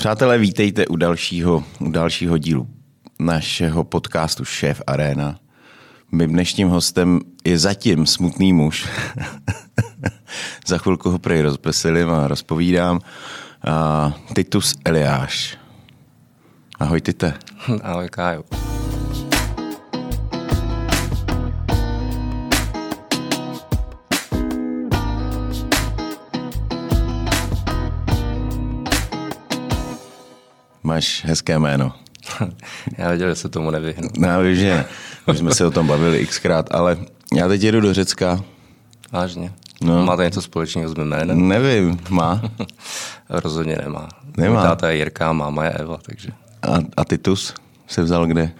Přátelé, vítejte u dalšího, u dalšího dílu našeho podcastu Šéf Arena. Mým dnešním hostem je zatím smutný muž. Za chvilku ho prej rozveselím a rozpovídám. A Titus Eliáš. Ahoj, Tite. Ahoj, Káju. Máš hezké jméno. já věděl, že se tomu nevyhnu. No, já vím, že. Už jsme se o tom bavili xkrát, ale já teď jedu do Řecka. Vážně? No. Máte něco společného s mým jménem? Nevím, má. Rozhodně nemá. Nemá. Můj táta je Jirka, máma je Eva, takže. A, a Titus se vzal kde?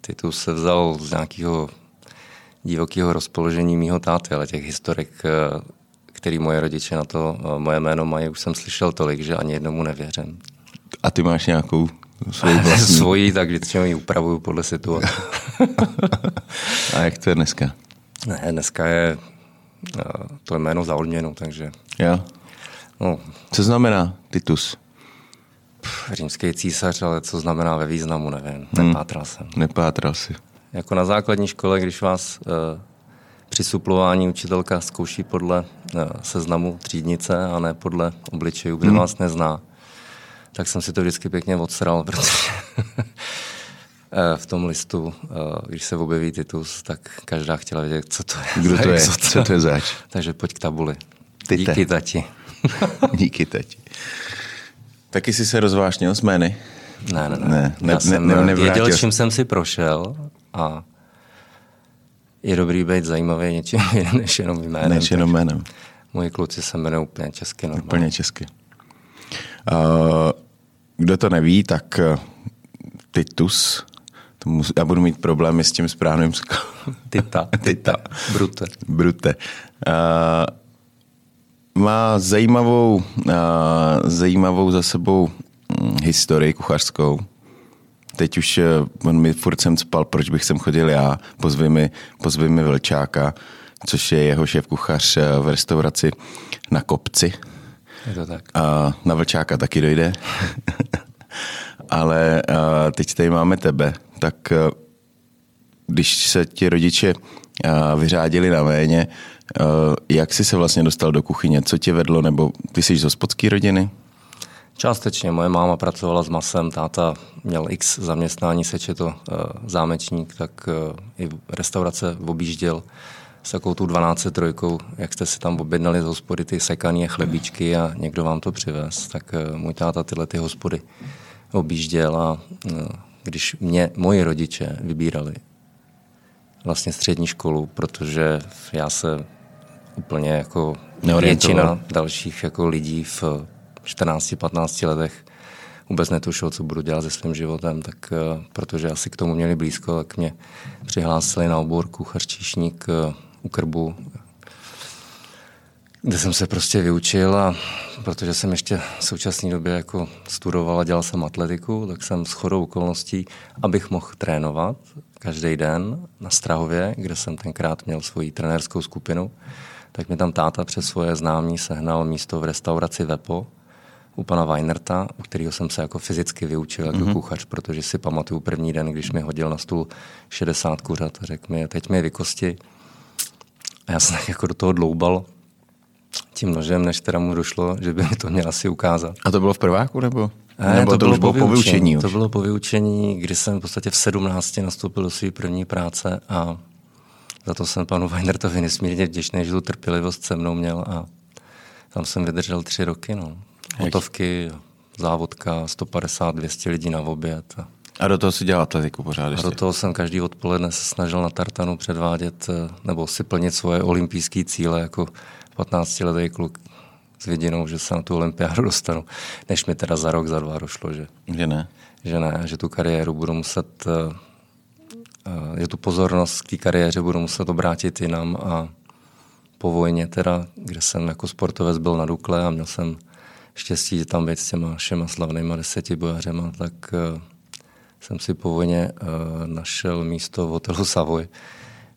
Titus se vzal z nějakého divokého rozpoložení mýho táty, ale těch historek, eh, který moje rodiče na to eh, moje jméno mají, už jsem slyšel tolik, že ani jednomu nevěřím. A ty máš nějakou svoji vlastní? svoji, tak vždycky ji upravuju podle situace. A jak to je dneska? Ne, dneska je eh, to jméno za odměnu, takže... Jo? No, Co znamená Titus? pff, římský císař, ale co znamená ve významu, nevím. Nepátral jsem. Nepátral si. Jako na základní škole, když vás uh, při suplování učitelka zkouší podle uh, seznamu třídnice a ne podle obličejů, kde vás nezná, tak jsem si to vždycky pěkně odsral, protože eh, v tom listu, eh, když se objeví Titus, tak každá chtěla vědět, co to je. Kdo to je? exota. Co to je zač? Takže pojď k tabuli. Tite. Díky, tati. Díky, tati. Taky jsi se rozvášnil s jmény? Ne, ne, ne. Ne, ne- Já jsem ne- ne, nevrátil věděl, čím jsem si prošel a je dobrý být zajímavý něčím jiným než jenom jménem. Než jenom jménem. Moji kluci se jmenují úplně česky normálně. Úplně česky. Uh, kdo to neví, tak uh, Titus, to mus, já budu mít problémy s tím správným Tita. Tita. Brute. Brute. Uh, má zajímavou, uh, zajímavou za sebou hm, historii kuchařskou. Teď už uh, on mi furt sem spal, proč bych sem chodil já. Pozvi mi, pozvi mi Vlčáka, což je jeho šéf kuchař v restauraci na Kopci. Je to tak. A na Vlčáka taky dojde. Ale teď tady máme tebe, tak uh, když se ti rodiče vyřádili na méně, uh, jak jsi se vlastně dostal do kuchyně? Co tě vedlo? Nebo ty jsi z hospodské rodiny? Částečně. Moje máma pracovala s masem, táta měl x zaměstnání, seče to uh, zámečník, tak i restaurace objížděl s takovou tu 12 trojkou, jak jste si tam objednali z hospody ty sekané chlebíčky a někdo vám to přivez, tak uh, můj táta tyhle ty hospody objížděl a uh, když mě moji rodiče vybírali vlastně střední školu, protože já se úplně jako většina dalších jako lidí v 14-15 letech vůbec netušil, co budu dělat se svým životem, tak eh, protože asi k tomu měli blízko, tak mě přihlásili na obor kuchař eh, u krbu, kde jsem se prostě vyučil a protože jsem ještě v současné době jako studoval a dělal jsem atletiku, tak jsem s chodou okolností, abych mohl trénovat každý den na Strahově, kde jsem tenkrát měl svoji trenérskou skupinu, tak mi tam táta přes svoje známí sehnal místo v restauraci Vepo u pana Weinerta, u kterého jsem se jako fyzicky vyučil jako mm-hmm. kuchař, protože si pamatuju první den, když mi hodil na stůl 60 kuřat a řekl mi, teď mi je vykosti. A já jsem tak jako do toho dloubal tím nožem, než teda mu došlo, že by mi to měl asi ukázat. A to bylo v prváku nebo? Ne, nebo to, už bylo po vyučení už? To bylo po vyučení, kdy jsem v podstatě v 17 nastoupil do své první práce a za to jsem panu Weinertovi nesmírně vděčný, že tu trpělivost se mnou měl a tam jsem vydržel tři roky. No. Hotovky, závodka, 150, 200 lidí na oběd. A A do toho si dělal atletiku pořád a ještě. do toho jsem každý odpoledne se snažil na tartanu předvádět eh, nebo si plnit svoje olympijské cíle jako 15-letý kluk s vidinou, že se na tu olympiádu dostanu, než mi teda za rok, za dva došlo, že, Že ne? že ne, že tu kariéru budu muset, eh, eh, že tu pozornost k té kariéře budu muset obrátit jinam a po vojně teda, kde jsem jako sportovec byl na Dukle a měl jsem štěstí tam být s těma všema slavnýma deseti bojařema, tak jsem si po vojně uh, našel místo v hotelu Savoy,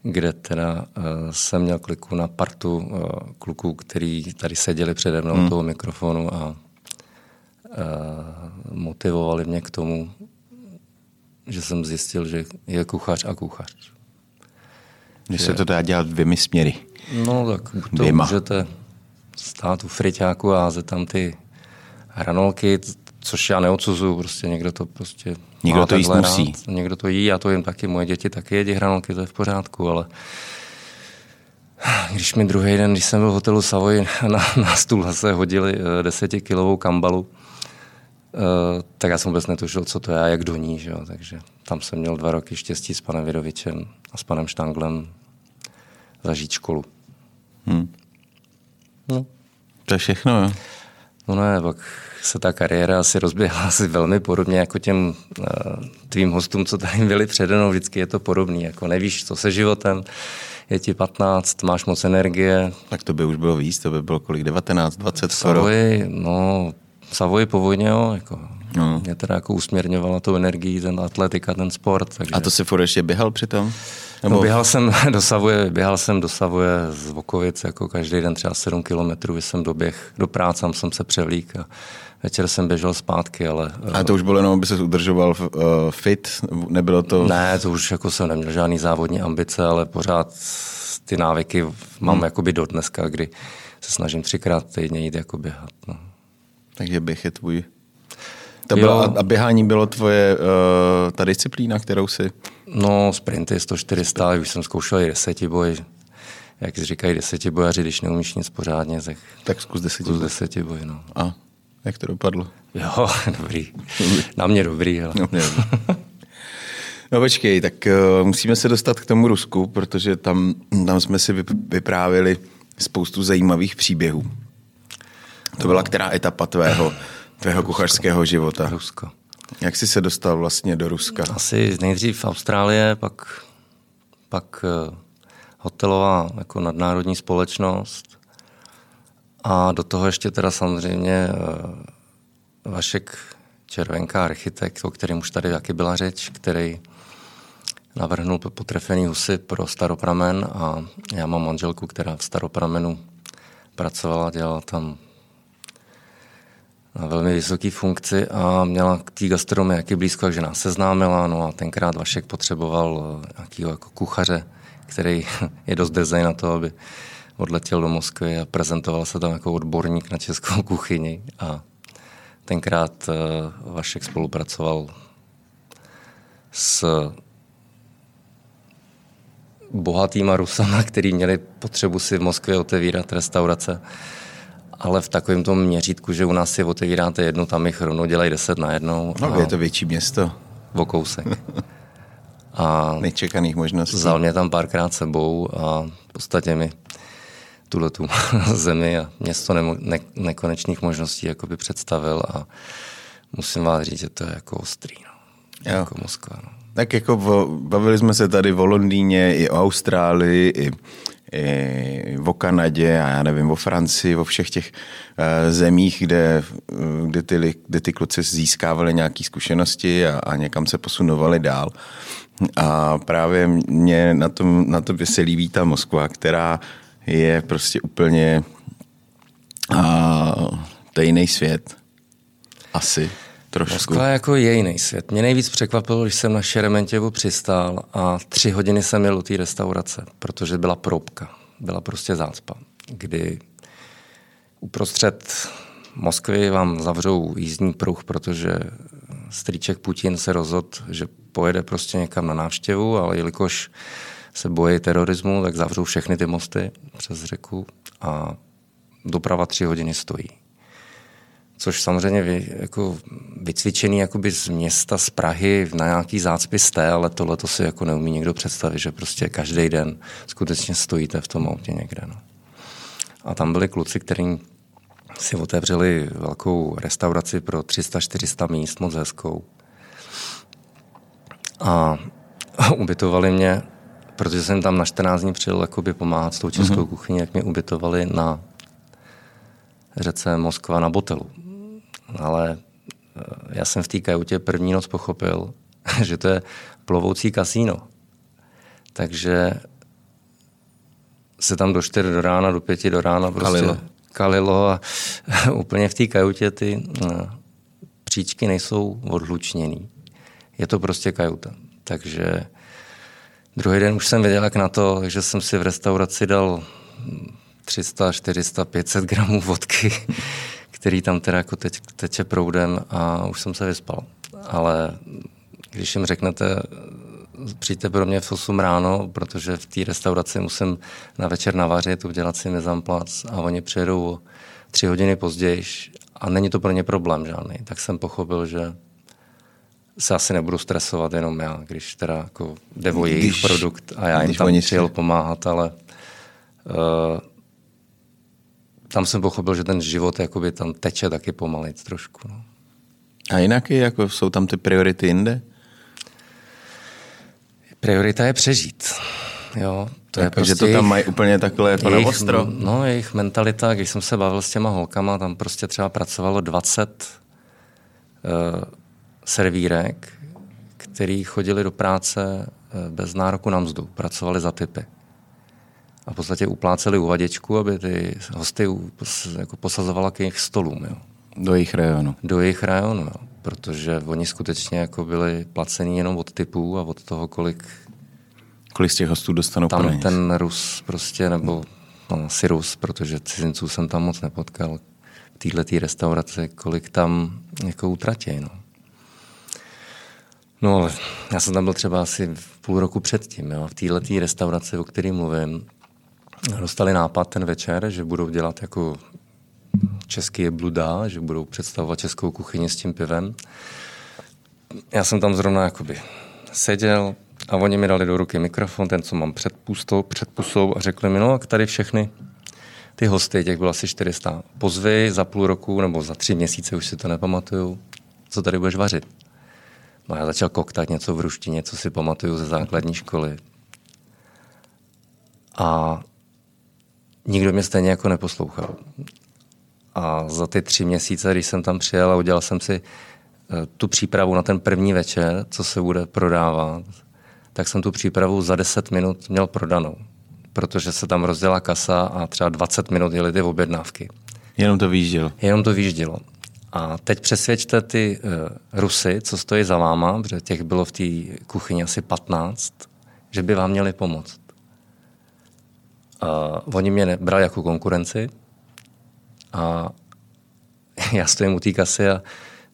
kde teda uh, jsem měl kliku na partu uh, kluků, který tady seděli přede mnou hmm. toho mikrofonu a motivovali mě k tomu, že jsem zjistil, že je kuchař a kuchař. Že se to dá dělat dvěmi směry. No tak buď to Dvěma. můžete stát u friťáku a házet tam ty hranolky, což já neodsuzuju, prostě někdo to prostě Někdo to jíst takhle musí. Rád, někdo to jí, já to jim taky, moje děti taky jedí hranolky, to je v pořádku, ale když mi druhý den, když jsem byl v hotelu Savoy, na, na stůl zase hodili eh, desetikilovou kambalu, eh, tak já jsem vůbec netušil, co to je a jak do ní, že jo? takže tam jsem měl dva roky štěstí s panem Vidovičem a s panem Štanglem zažít školu. Hm. No. To je všechno, jo. No ne, pak se ta kariéra asi rozběhla asi velmi podobně jako těm uh, tvým hostům, co tady byli přede mnou. Vždycky je to podobný, jako nevíš, co se životem, je ti 15, máš moc energie. Tak to by už bylo víc, to by bylo kolik, 19, 20 skoro. Savoy, no, Savoy po vojně, jo, jako, No. mě teda jako usměrňovala tu energii, ten atletika, ten sport. Takže... A to si furt ještě běhal přitom? No, běhal jsem do Savoje, běhal jsem do Savoje z Vokovic jako každý den třeba 7 kilometrů, když jsem doběh do práce, tam jsem se převlík a večer jsem běžel zpátky, ale... A to už bylo jenom, aby se udržoval uh, fit, nebylo to... Ne, to už jako jsem neměl žádný závodní ambice, ale pořád ty návyky mám hmm. jakoby do dneska, kdy se snažím třikrát týdně jít jako běhat. No. Takže běh je tvůj... To bylo, a běhání bylo tvoje uh, ta disciplína, kterou si... No, sprinty 100-400, už jsem zkoušel i desetiboj. Jak si říkají desetibojaři, když neumíš nic pořádně, tak, tak zkus desetiboj. Zkus desetiboj, no. A jak to dopadlo? Jo, dobrý. Na mě dobrý. Hele. No, mě. no počkej, tak uh, musíme se dostat k tomu Rusku, protože tam, tam jsme si vyprávěli spoustu zajímavých příběhů. To byla která etapa tvého, tvého kuchařského života? Rusko. Jak jsi se dostal vlastně do Ruska? Asi nejdřív Austrálie, pak, pak uh, hotelová jako nadnárodní společnost a do toho ještě teda samozřejmě uh, Vašek Červenka, architekt, o kterém už tady taky byla řeč, který navrhnul potrefený husy pro staropramen a já mám manželku, která v staropramenu pracovala, dělala tam na velmi vysoké funkci a měla k té gastronomii jaký blízko, takže nás seznámila, no a tenkrát Vašek potřeboval nějakého jako kuchaře, který je dost drzej na to, aby odletěl do Moskvy a prezentoval se tam jako odborník na českou kuchyni. A tenkrát Vašek spolupracoval s bohatýma Rusama, který měli potřebu si v Moskvě otevírat restaurace, ale v takovém tom měřítku, že u nás si otevíráte jednu, tam jich rovnou dělají deset na jednou. No, je to větší město. O kousek. A Nečekaných možností. Vzal mě tam párkrát sebou a v podstatě mi tuhle tu zemi a město ne- ne- nekonečných možností jakoby představil a musím vás říct, že to je jako ostrý. No. Jo. Jako Moskva. No. Tak jako bavili jsme se tady o Londýně, i o Austrálii, i, i o Kanadě a já nevím, o Francii, o všech těch uh, zemích, kde, kde, ty, kde ty kluci získávali nějaké zkušenosti a, a někam se posunovali dál. A právě mě na tom, na tom se líbí ta Moskva, která je prostě úplně je jiný svět. Asi. Trošku. Moskva jako jiný svět. Mě nejvíc překvapilo, když jsem na Šerementěvu přistál a tři hodiny jsem jel do té restaurace, protože byla probka. Byla prostě zácpa, kdy uprostřed Moskvy vám zavřou jízdní pruh, protože strýček Putin se rozhodl, že pojede prostě někam na návštěvu, ale jelikož se bojí terorismu, tak zavřou všechny ty mosty přes řeku a doprava tři hodiny stojí což samozřejmě vy, jako vycvičený jakoby z města, z Prahy na nějaký zácpy jste, ale tohle to si jako neumí někdo představit, že prostě každý den skutečně stojíte v tom autě někde. No. A tam byli kluci, kteří si otevřeli velkou restauraci pro 300-400 míst, moc hezkou. A ubytovali mě, protože jsem tam na 14 dní přijel jakoby pomáhat s tou českou mm-hmm. kuchyní, jak mě ubytovali na řece Moskva na Botelu ale já jsem v té kajutě první noc pochopil, že to je plovoucí kasíno. Takže se tam do 4 do rána, do 5 do rána prostě kalilo, kalilo a úplně v té kajutě ty no, příčky nejsou odhlučněný. Je to prostě kajuta. Takže druhý den už jsem věděl, jak na to, takže jsem si v restauraci dal 300, 400, 500 gramů vodky, který tam teda jako teď teče proudem a už jsem se vyspal. Ale když jim řeknete, přijďte pro mě v 8 ráno, protože v té restauraci musím na večer navařit, udělat si mezamplac a oni přijedou tři hodiny později a není to pro ně problém žádný. Tak jsem pochopil, že se asi nebudu stresovat jenom já, když teda jako jde o jejich produkt a já jim tam přijel pomáhat, ale uh, tam jsem pochopil, že ten život jakoby tam teče taky pomalit trošku. No. A jinak jako jsou tam ty priority jinde? Priorita je přežít. Jo, to je prostě to tam mají úplně takhle jako jejich, ostro? No, jejich mentalita, když jsem se bavil s těma holkama, tam prostě třeba pracovalo 20 uh, servírek, který chodili do práce uh, bez nároku na mzdu, pracovali za typy. A v podstatě upláceli uvaděčku, aby ty hosty jako posazovala k jejich stolům. Jo. Do jejich rajonu. Do jejich rajonu, jo. protože oni skutečně jako byli placení jenom od typů a od toho, kolik Kolik z těch hostů dostanou Tam peněz? ten Rus prostě, nebo no, asi Rus, protože cizinců jsem tam moc nepotkal v této restauraci, kolik tam jako utratí. No. No ale já jsem tam byl třeba asi půl roku předtím. Jo. V této restauraci, o které mluvím, dostali nápad ten večer, že budou dělat jako český bluda, že budou představovat českou kuchyni s tím pivem. Já jsem tam zrovna jakoby seděl, a oni mi dali do ruky mikrofon, ten, co mám před, pustou, před pusou a řekli mi, no a tady všechny ty hosty, těch bylo asi 400, pozvy za půl roku nebo za tři měsíce, už si to nepamatuju, co tady budeš vařit. No já začal koktat něco v ruštině, co si pamatuju ze základní školy. A nikdo mě stejně jako neposlouchal. A za ty tři měsíce, když jsem tam přijel a udělal jsem si eh, tu přípravu na ten první večer, co se bude prodávat, tak jsem tu přípravu za 10 minut měl prodanou, protože se tam rozdělá kasa a třeba 20 minut jeli ty objednávky. Jenom to výjíždělo. Jenom to výjíždělo. A teď přesvědčte ty uh, Rusy, co stojí za váma, protože těch bylo v té kuchyni asi 15, že by vám měli pomoct. Uh, oni mě brali jako konkurenci. A já stojím u té kasy a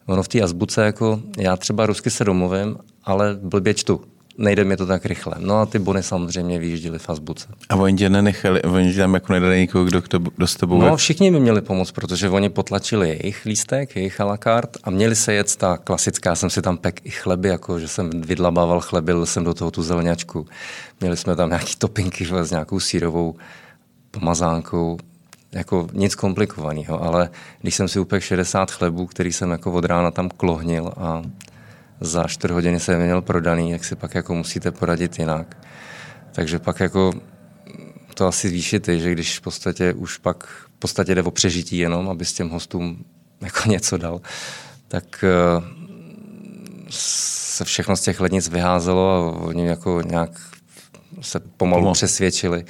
ono v té azbuce, jako já třeba rusky se domluvím, ale blbě čtu nejde mi to tak rychle. No a ty bony samozřejmě vyjížděly v azbuce. A oni tě nenechali, oni tam jako nedali nikoho, kdo, kdo, kdo s tebou... No všichni by měli pomoct, protože oni potlačili jejich lístek, jejich a la carte a měli se jet ta klasická, jsem si tam pek i chleby, jako že jsem vydlabával chleby, jsem do toho tu zelňačku. Měli jsme tam nějaký topinky s nějakou sírovou pomazánkou, jako nic komplikovaného, ale když jsem si upek 60 chlebů, který jsem jako od rána tam klohnil a za 4 hodiny se měl prodaný, jak si pak jako musíte poradit jinak. Takže pak jako to asi ty, že když v podstatě už pak v podstatě jde o přežití jenom, aby s těm hostům jako něco dal, tak eh, se všechno z těch lednic vyházelo a oni jako nějak se pomalu Pomal. přesvědčili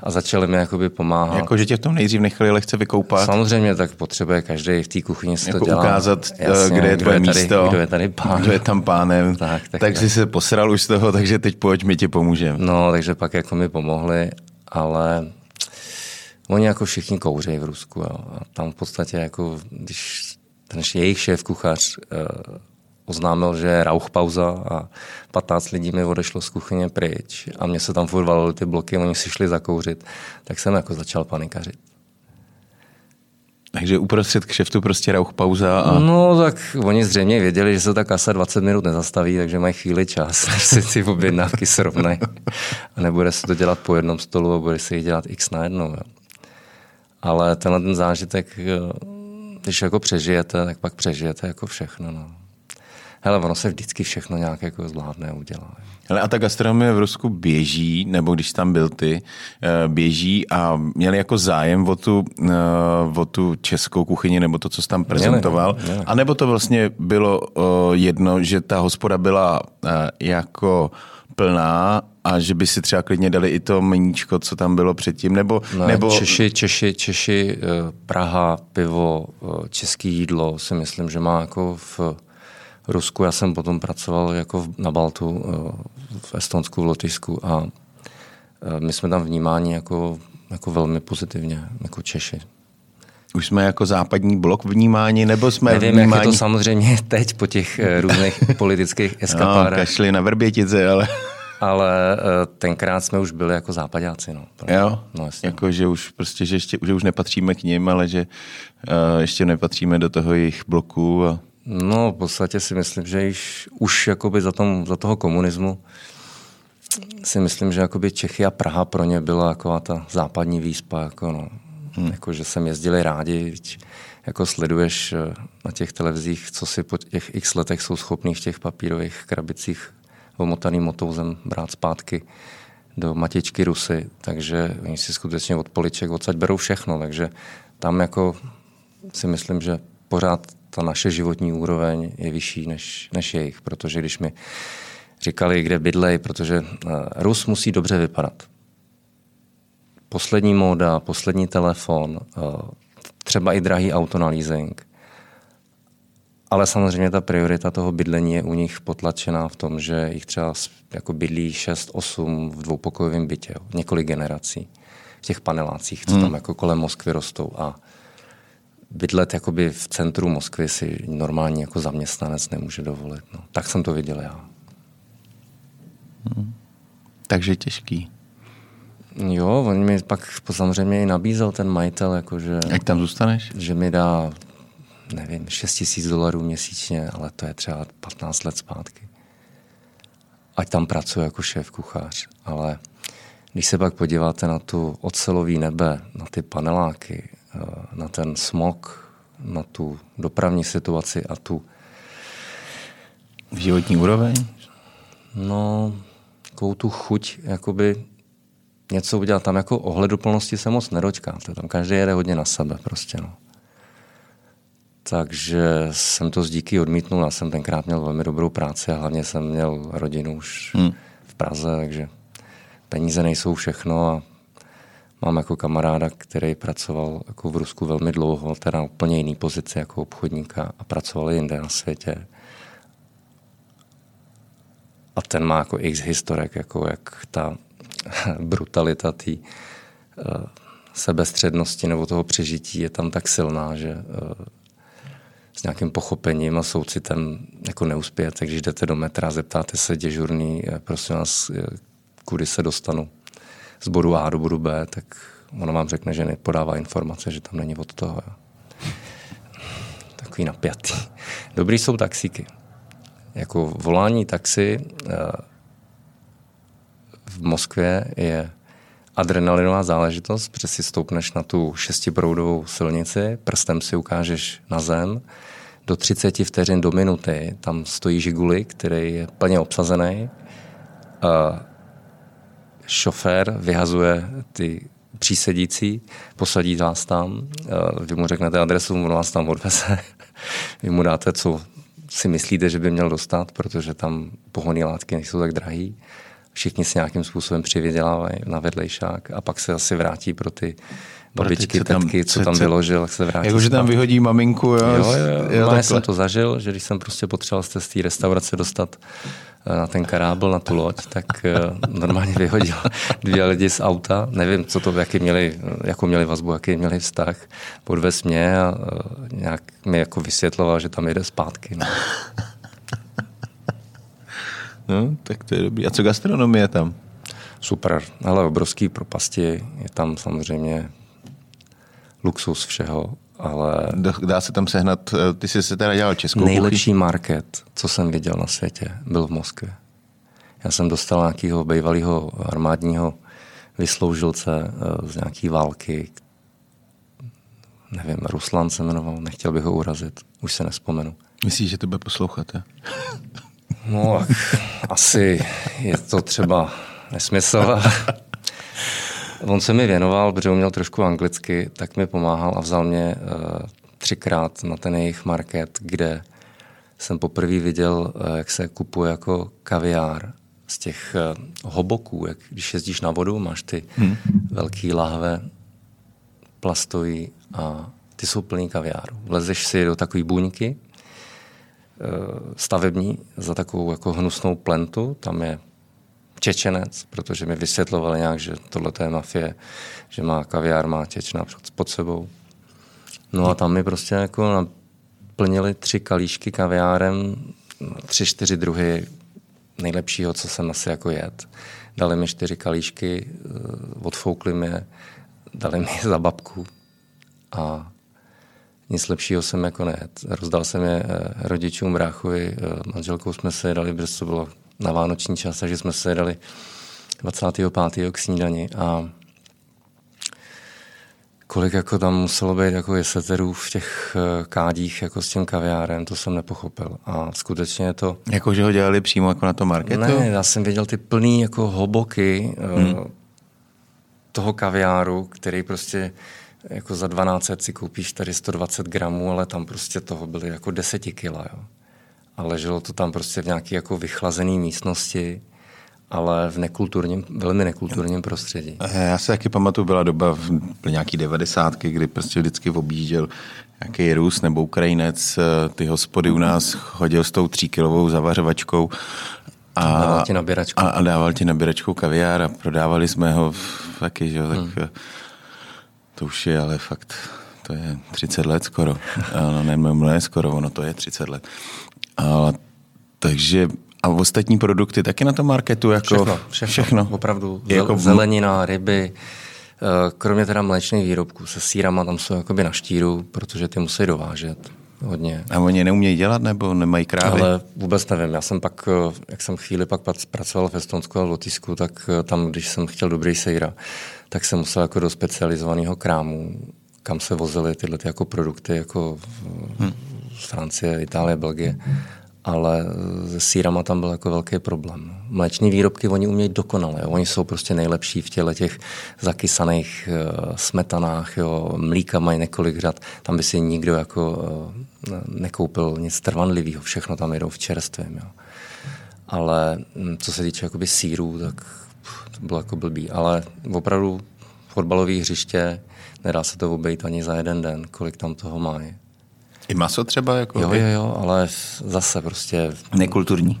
a začali mi jakoby pomáhat. Jako, že tě v tom nejdřív nechali lehce vykoupat? Samozřejmě, tak potřebuje každý v té kuchyni se jako to dělá. ukázat, eh, Jasně, kde je tvoje kdo je tady, místo, kdo je tady pán. Kdo je tam pánem. Tak, tak, tak jsi se posral už z toho, takže teď pojď, my ti pomůžeme. No, takže pak jako mi pomohli, ale oni jako všichni kouřejí v Rusku. Jo. A tam v podstatě jako, když ten jejich šéf kuchař uh, oznámil, že je pauza a 15 lidí mi odešlo z kuchyně pryč a mě se tam furt valily ty bloky, oni si šli zakouřit, tak jsem jako začal panikařit. Takže uprostřed kšeftu prostě rauch pauza a... No tak oni zřejmě věděli, že se ta kasa 20 minut nezastaví, takže mají chvíli čas, než si ty objednávky srovnají. A nebude se to dělat po jednom stolu a bude se jich dělat x na jednou. Jo. Ale tenhle ten zážitek, když jako přežijete, tak pak přežijete jako všechno. No. Hele, ono se vždycky všechno nějak jako zvládne a udělá. Ale a ta gastronomie v Rusku běží, nebo když tam byl ty, eh, běží a měli jako zájem o tu, eh, o tu českou kuchyni, nebo to, co jsi tam prezentoval. Měli, měli. A nebo to vlastně bylo jedno, že ta hospoda byla eh, jako plná a že by si třeba klidně dali i to meníčko, co tam bylo předtím, nebo... Ne, nebo... Češi, Češi, Češi, eh, Praha, pivo, eh, české jídlo si myslím, že má jako v Rusku. Já jsem potom pracoval jako na Baltu, eh, v Estonsku, v Lotyšsku a my jsme tam vnímáni jako, jako velmi pozitivně, jako Češi. Už jsme jako západní blok vnímáni, nebo jsme Nevím, vnímáni... jak je to samozřejmě teď po těch různých politických eskapádech. No, kašli na Vrbětice, ale ale eh, tenkrát jsme už byli jako západáci. No. Jo, no, jasně. jako že už prostě, že, ještě, že už nepatříme k ním, ale že uh, ještě nepatříme do toho jejich bloku. A... No, v podstatě si myslím, že již, už jakoby za, tom, za toho komunismu si myslím, že jakoby Čechy a Praha pro ně byla jako ta západní výspa. Jako, no. hmm. jako, že sem jezdili rádi, jako sleduješ eh, na těch televizích, co si po těch x letech jsou schopní v těch papírových krabicích omotaný motouzem brát zpátky do matičky Rusy, takže oni si skutečně od poliček odsaď berou všechno, takže tam jako si myslím, že pořád ta naše životní úroveň je vyšší než, než jejich, protože když mi říkali, kde bydlej, protože eh, Rus musí dobře vypadat. Poslední móda, poslední telefon, eh, třeba i drahý auto na leasing – ale samozřejmě ta priorita toho bydlení je u nich potlačená v tom, že jich třeba jako bydlí 6-8 v dvoupokojovém bytě, jo, několik generací v těch panelácích, co hmm. tam jako kolem Moskvy rostou. A bydlet jakoby v centru Moskvy si normální jako zaměstnanec nemůže dovolit. No. Tak jsem to viděl já. Hmm. Takže těžký. Jo, on mi pak samozřejmě i nabízel ten majitel, jakože... Jak tam zůstaneš? Že mi dá nevím, 6 tisíc dolarů měsíčně, ale to je třeba 15 let zpátky. Ať tam pracuje jako šéf kuchař, ale když se pak podíváte na tu ocelový nebe, na ty paneláky, na ten smog, na tu dopravní situaci a tu životní úroveň? No, takovou tu chuť, jakoby něco udělat. Tam jako ohleduplnosti se moc nedočkáte. Tam každý jede hodně na sebe prostě, no. Takže jsem to z díky odmítnul. Já jsem tenkrát měl velmi dobrou práci a hlavně jsem měl rodinu už hmm. v Praze, takže peníze nejsou všechno a mám jako kamaráda, který pracoval jako v Rusku velmi dlouho, teda úplně jiný pozici jako obchodníka a pracoval jinde na světě. A ten má jako x historek, jako jak ta brutalita té uh, sebestřednosti nebo toho přežití je tam tak silná, že uh, s nějakým pochopením a soucitem jako neuspějete. Když jdete do metra, zeptáte se děžurný, eh, prosím vás, eh, kudy se dostanu z bodu A do bodu B, tak ono vám řekne, že nepodává informace, že tam není od toho. Takový napjatý. Dobrý jsou taxíky. Jako volání taxi eh, v Moskvě je adrenalinová záležitost, protože si stoupneš na tu šestiproudovou silnici, prstem si ukážeš na zem, do 30 vteřin do minuty tam stojí žiguli, který je plně obsazený. Šofér vyhazuje ty přísedící, posadí vás tam, vy mu řeknete adresu, on vás tam odveze, vy mu dáte, co si myslíte, že by měl dostat, protože tam pohonné látky nejsou tak drahý. Všichni si nějakým způsobem přivydělávají na vedlejšák a pak se asi vrátí pro ty babičky, co tetky, co tam vyložil, se vrátí. Jakože tam vyhodí maminku, jo? Jo, jo, jo já jsem to zažil, že když jsem prostě potřeboval z té restaurace dostat eh, na ten karábel, na tu loď, tak eh, normálně vyhodil dvě lidi z auta. Nevím, co to, jaký měli, jakou měli vazbu, jaký měli vztah. Podvez mě a eh, nějak mi jako vysvětloval, že tam jede zpátky. No. No, tak to je dobrý. A co gastronomie tam? Super, ale obrovský propasti. Je tam samozřejmě luxus všeho, ale... Dá se tam sehnat, eh, ty jsi se teda dělal českou Nejlepší kuchy? market, co jsem viděl na světě, byl v Moskvě. Já jsem dostal nějakého bývalého armádního vysloužilce eh, z nějaký války, nevím, Ruslan se jmenoval, nechtěl bych ho urazit, už se nespomenu. Myslíš, že to bude poslouchat? No, asi je to třeba nesmysl. On se mi věnoval, protože uměl trošku anglicky, tak mi pomáhal a vzal mě uh, třikrát na ten jejich market, kde jsem poprvé viděl, uh, jak se kupuje jako kaviár z těch eh, hoboků, jak když jezdíš na vodu, máš ty hmm. velký lahve plastový a ty jsou plný kaviáru. Vlezeš si do takové buňky eh, stavební za takovou jako hnusnou plentu, tam je Čečenec, protože mi vysvětlovali nějak, že tohle je mafie, že má kaviár, má Čečna pod sebou. No a tam mi prostě jako naplnili tři kalíšky kaviárem, tři, čtyři druhy nejlepšího, co jsem asi jako jet. Dali mi čtyři kalíšky, eh, odfoukli mi je, dali mi za babku a nic lepšího jsem jako nejet. Rozdal jsem je eh, rodičům, bráchovi, eh, manželkou jsme se dali, protože to bylo na vánoční čas, takže jsme se dali 25. k snídani a kolik jako tam muselo být jako jeseterů v těch eh, kádích jako s tím kaviárem, to jsem nepochopil. A skutečně to... Jako, že ho dělali přímo jako na tom marketu? Ne, já jsem viděl ty plný jako hoboky eh, hmm. toho kaviáru, který prostě jako za 12 si koupíš tady 120 gramů, ale tam prostě toho byly jako 10 kila, jo. A leželo to tam prostě v nějaké jako vychlazené místnosti ale v nekulturním, velmi nekulturním prostředí. Já se taky pamatuju, byla doba v nějaký devadesátky, kdy prostě vždycky objížděl nějaký Rus nebo Ukrajinec eh, ty hospody u nás, chodil s tou tříkilovou zavařovačkou a dával ti nabíračku. A, a dával ti nabíračku kaviár a prodávali jsme ho taky, že tak hmm. Eh, to už je ale fakt, to je 30 let skoro. No, ne, ne skoro, ono to je 30 let. A, takže a ostatní produkty taky na tom marketu? Jako všechno, všechno, všechno. Opravdu. Je jako... Zelenina, ryby, eh, kromě teda mléčných výrobků se sírama tam jsou jakoby na štíru, protože ty musí dovážet hodně. A oni neumějí dělat nebo nemají krávy? Ale vůbec nevím. Já jsem pak, eh, jak jsem chvíli pak pracoval v Estonsku a v Lotisku, tak eh, tam, když jsem chtěl dobrý sejra, tak jsem musel jako do specializovaného krámu, kam se vozily tyhle ty jako produkty jako hmm. Francie, Itálie, Belgie ale se sírama tam byl jako velký problém. Mléční výrobky oni umějí dokonale, jo. oni jsou prostě nejlepší v těle těch zakysaných uh, smetanách, jo. mlíka mají několik řad, tam by si nikdo jako uh, nekoupil nic trvanlivého, všechno tam jedou v čerstvém. Jo. Ale hm, co se týče jakoby sírů, tak pff, to bylo jako blbý. Ale opravdu fotbalové hřiště, nedá se to obejít ani za jeden den, kolik tam toho mají. I maso třeba? Jako jo, jo, jo, ale zase prostě... Nekulturní.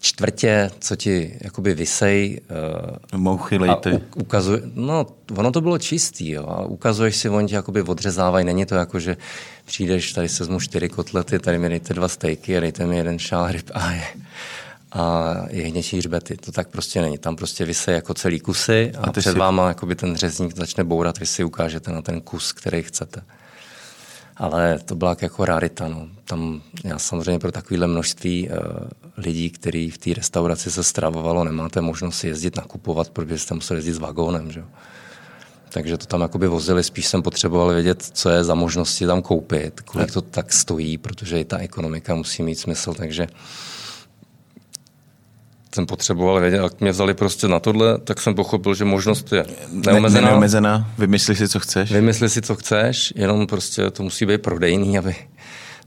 Čtvrtě, co ti jakoby vysej... Uh, Mouchy, lejty. Ukazuje, no, ono to bylo čistý, jo, a ukazuješ si, oni ti jakoby odřezávají, není to jako, že přijdeš, tady se zmu čtyři kotlety, tady mi dejte dva stejky a dejte mi jeden šál ryb a je, a jehněčí hřbety. To tak prostě není. Tam prostě vysej jako celý kusy a, a před si... váma jakoby ten řezník začne bourat, vy si ukážete na ten kus, který chcete ale to byla jako rarita. No. Tam já samozřejmě pro takovéhle množství uh, lidí, kteří v té restauraci se stravovalo, nemáte možnost jezdit nakupovat, protože jste museli jezdit s vagónem. Že? Takže to tam jakoby vozili, spíš jsem potřeboval vědět, co je za možnosti tam koupit, kolik to tak stojí, protože i ta ekonomika musí mít smysl, takže jsem potřeboval vědět, jak mě vzali prostě na tohle, tak jsem pochopil, že možnost je neomezená. Ne, neomezená, vymysli si, co chceš. Vymysli si, co chceš, jenom prostě to musí být prodejný, aby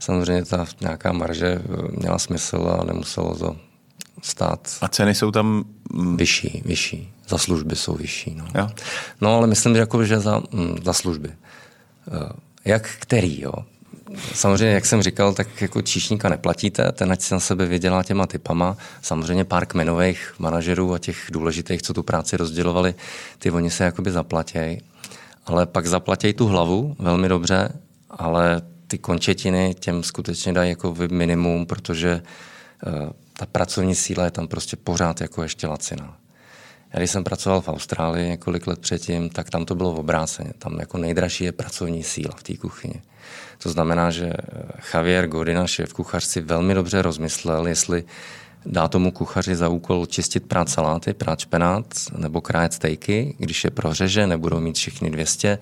samozřejmě ta nějaká marže eh, měla smysl a nemuselo to stát. A ceny jsou tam? Mm, vyšší, vyšší. Za služby jsou vyšší. No, jo. no ale myslím, že, jako, že za, mm, za služby. Eh, jak který, jo? Samozřejmě, jak jsem říkal, tak jako číšníka neplatíte, ten ať si na sebe vydělá těma typama. Samozřejmě pár kmenových manažerů a těch důležitých, co tu práci rozdělovali, ty oni se jakoby zaplatějí. Ale pak zaplatějí tu hlavu velmi dobře, ale ty končetiny těm skutečně dají jako minimum, protože uh, ta pracovní síla je tam prostě pořád jako ještě laciná. Já když jsem pracoval v Austrálii několik let předtím, tak tam to bylo v obráceně. Tam jako nejdražší je pracovní síla v té kuchyni. To znamená, že Javier Godina, šéf kuchař, si velmi dobře rozmyslel, jestli dá tomu kuchaři za úkol čistit prát saláty, prát špenát nebo krájet stejky, když je prořeže, nebudou mít všichni 200,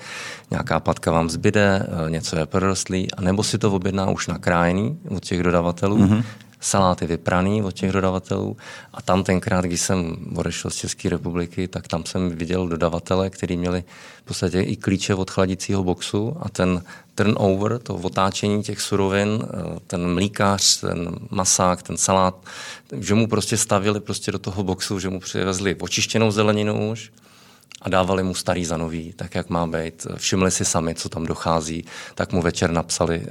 nějaká patka vám zbyde, něco je prorostlý, a nebo si to objedná už nakrájený od těch dodavatelů, mm-hmm. Saláty vypraný od těch dodavatelů. A tam tenkrát, když jsem odešel z České republiky, tak tam jsem viděl dodavatele, kteří měli v podstatě i klíče od chladicího boxu a ten turnover, to otáčení těch surovin, eh, ten mlíkář, ten masák, ten salát, že mu prostě stavili prostě do toho boxu, že mu přivezli očištěnou zeleninu už, a dávali mu starý za nový, tak jak má být. Všimli si sami, co tam dochází, tak mu večer napsali, eh,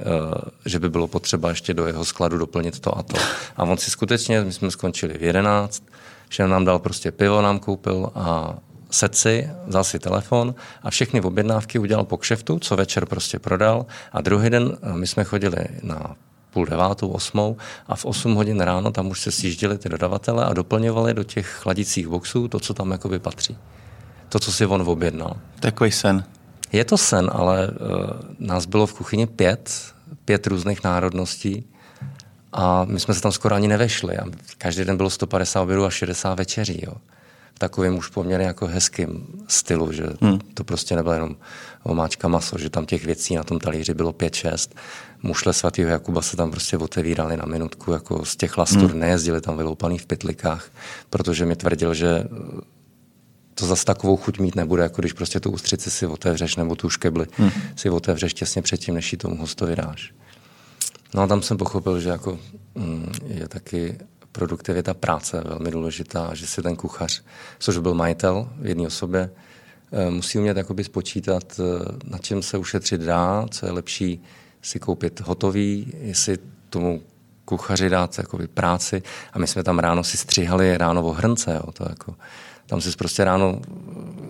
že by bylo potřeba ještě do jeho skladu doplnit to a to. A on si skutečně, my jsme skončili v 11, že nám dal prostě pivo, nám koupil a seci, vzal si telefon a všechny objednávky udělal po kšeftu, co večer prostě prodal a druhý den eh, my jsme chodili na půl devátou, osmou a v 8 hodin ráno tam už se sjížděli ty dodavatele a doplňovali do těch chladicích boxů to, co tam jakoby patří to, co si on objednal. Takový sen. Je to sen, ale uh, nás bylo v kuchyni pět, pět různých národností a my jsme se tam skoro ani nevešli. A každý den bylo 150 obědů a 60 večeří. Jo. V takovém už poměrně jako hezkým stylu, že hmm. to prostě nebylo jenom omáčka maso, že tam těch věcí na tom talíři bylo pět, šest. Mušle svatého Jakuba se tam prostě otevírali na minutku, jako z těch lastur hmm. nejezdili tam vyloupaný v pytlikách, protože mi tvrdil, že to zase takovou chuť mít nebude, jako když prostě tu ústřici si otevřeš nebo tu škebli hmm. si otevřeš těsně předtím, než ji tomu hostovi dáš. No a tam jsem pochopil, že jako mm, je taky produktivita práce velmi důležitá, že si ten kuchař, což byl majitel v jedné osobě, eh, musí umět jakoby spočítat, eh, na čem se ušetřit dá, co je lepší si koupit hotový, jestli tomu kuchaři dát jakoby práci. A my jsme tam ráno si stříhali ráno o hrnce, jo, to jako tam si prostě ráno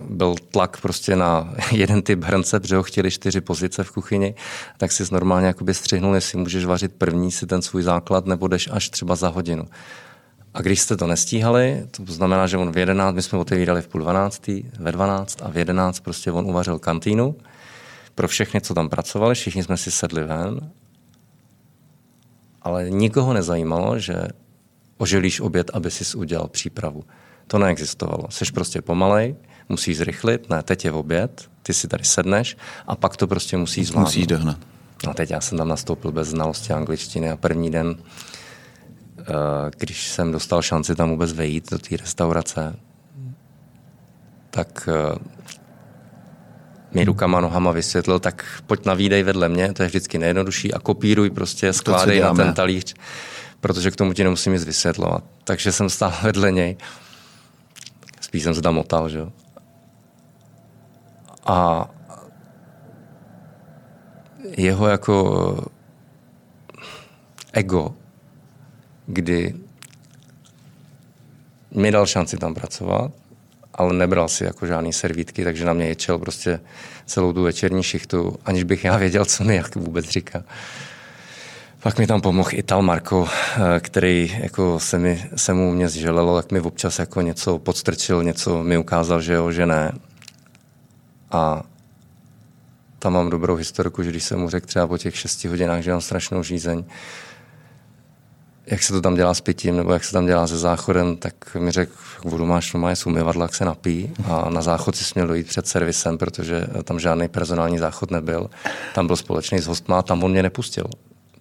byl tlak prostě na jeden typ hrnce, protože ho chtěli čtyři pozice v kuchyni, tak si normálně jakoby střihnul, jestli můžeš vařit první si ten svůj základ, nebo jdeš až třeba za hodinu. A když jste to nestíhali, to znamená, že on v 11, my jsme otevírali v půl 12, ve 12 a v 11 prostě on uvařil kantýnu pro všechny, co tam pracovali, všichni jsme si sedli ven, ale nikoho nezajímalo, že oželíš oběd, aby si udělal přípravu. To neexistovalo. Jsi prostě pomalej, musíš zrychlit, ne, teď je v oběd, ty si tady sedneš a pak to prostě musíš zvládnout. Musíš dohnat. A teď já jsem tam nastoupil bez znalosti angličtiny a první den, eh, když jsem dostal šanci tam vůbec vejít do té restaurace, tak eh, mi rukama, nohama vysvětlil, tak pojď na výdej vedle mě, to je vždycky nejjednodušší a kopíruj prostě, skládej to, na ten talíř, protože k tomu ti nemusím nic vysvětlovat. Takže jsem stál vedle něj Spíš jsem se tam motal, že jo. A jeho jako ego, kdy mi dal šanci tam pracovat, ale nebral si jako žádný servítky, takže na mě ječel prostě celou tu večerní šichtu, aniž bych já věděl, co mi jak vůbec říká. Pak mi tam pomohl Ital Marko, eh, který jako se, mi, se mu mě zželelo, tak mi občas jako něco podstrčil, něco mi ukázal, že jo, že ne. A tam mám dobrou historku, že když jsem mu řekl třeba po těch šesti hodinách, že mám strašnou žízeň, jak se to tam dělá s pitím, nebo jak se tam dělá se záchodem, tak mi řekl, vodu máš normálně z umyvadla, jak se napí a na záchod si směl dojít před servisem, protože tam žádný personální záchod nebyl. Tam byl společný s hostma a tam on mě nepustil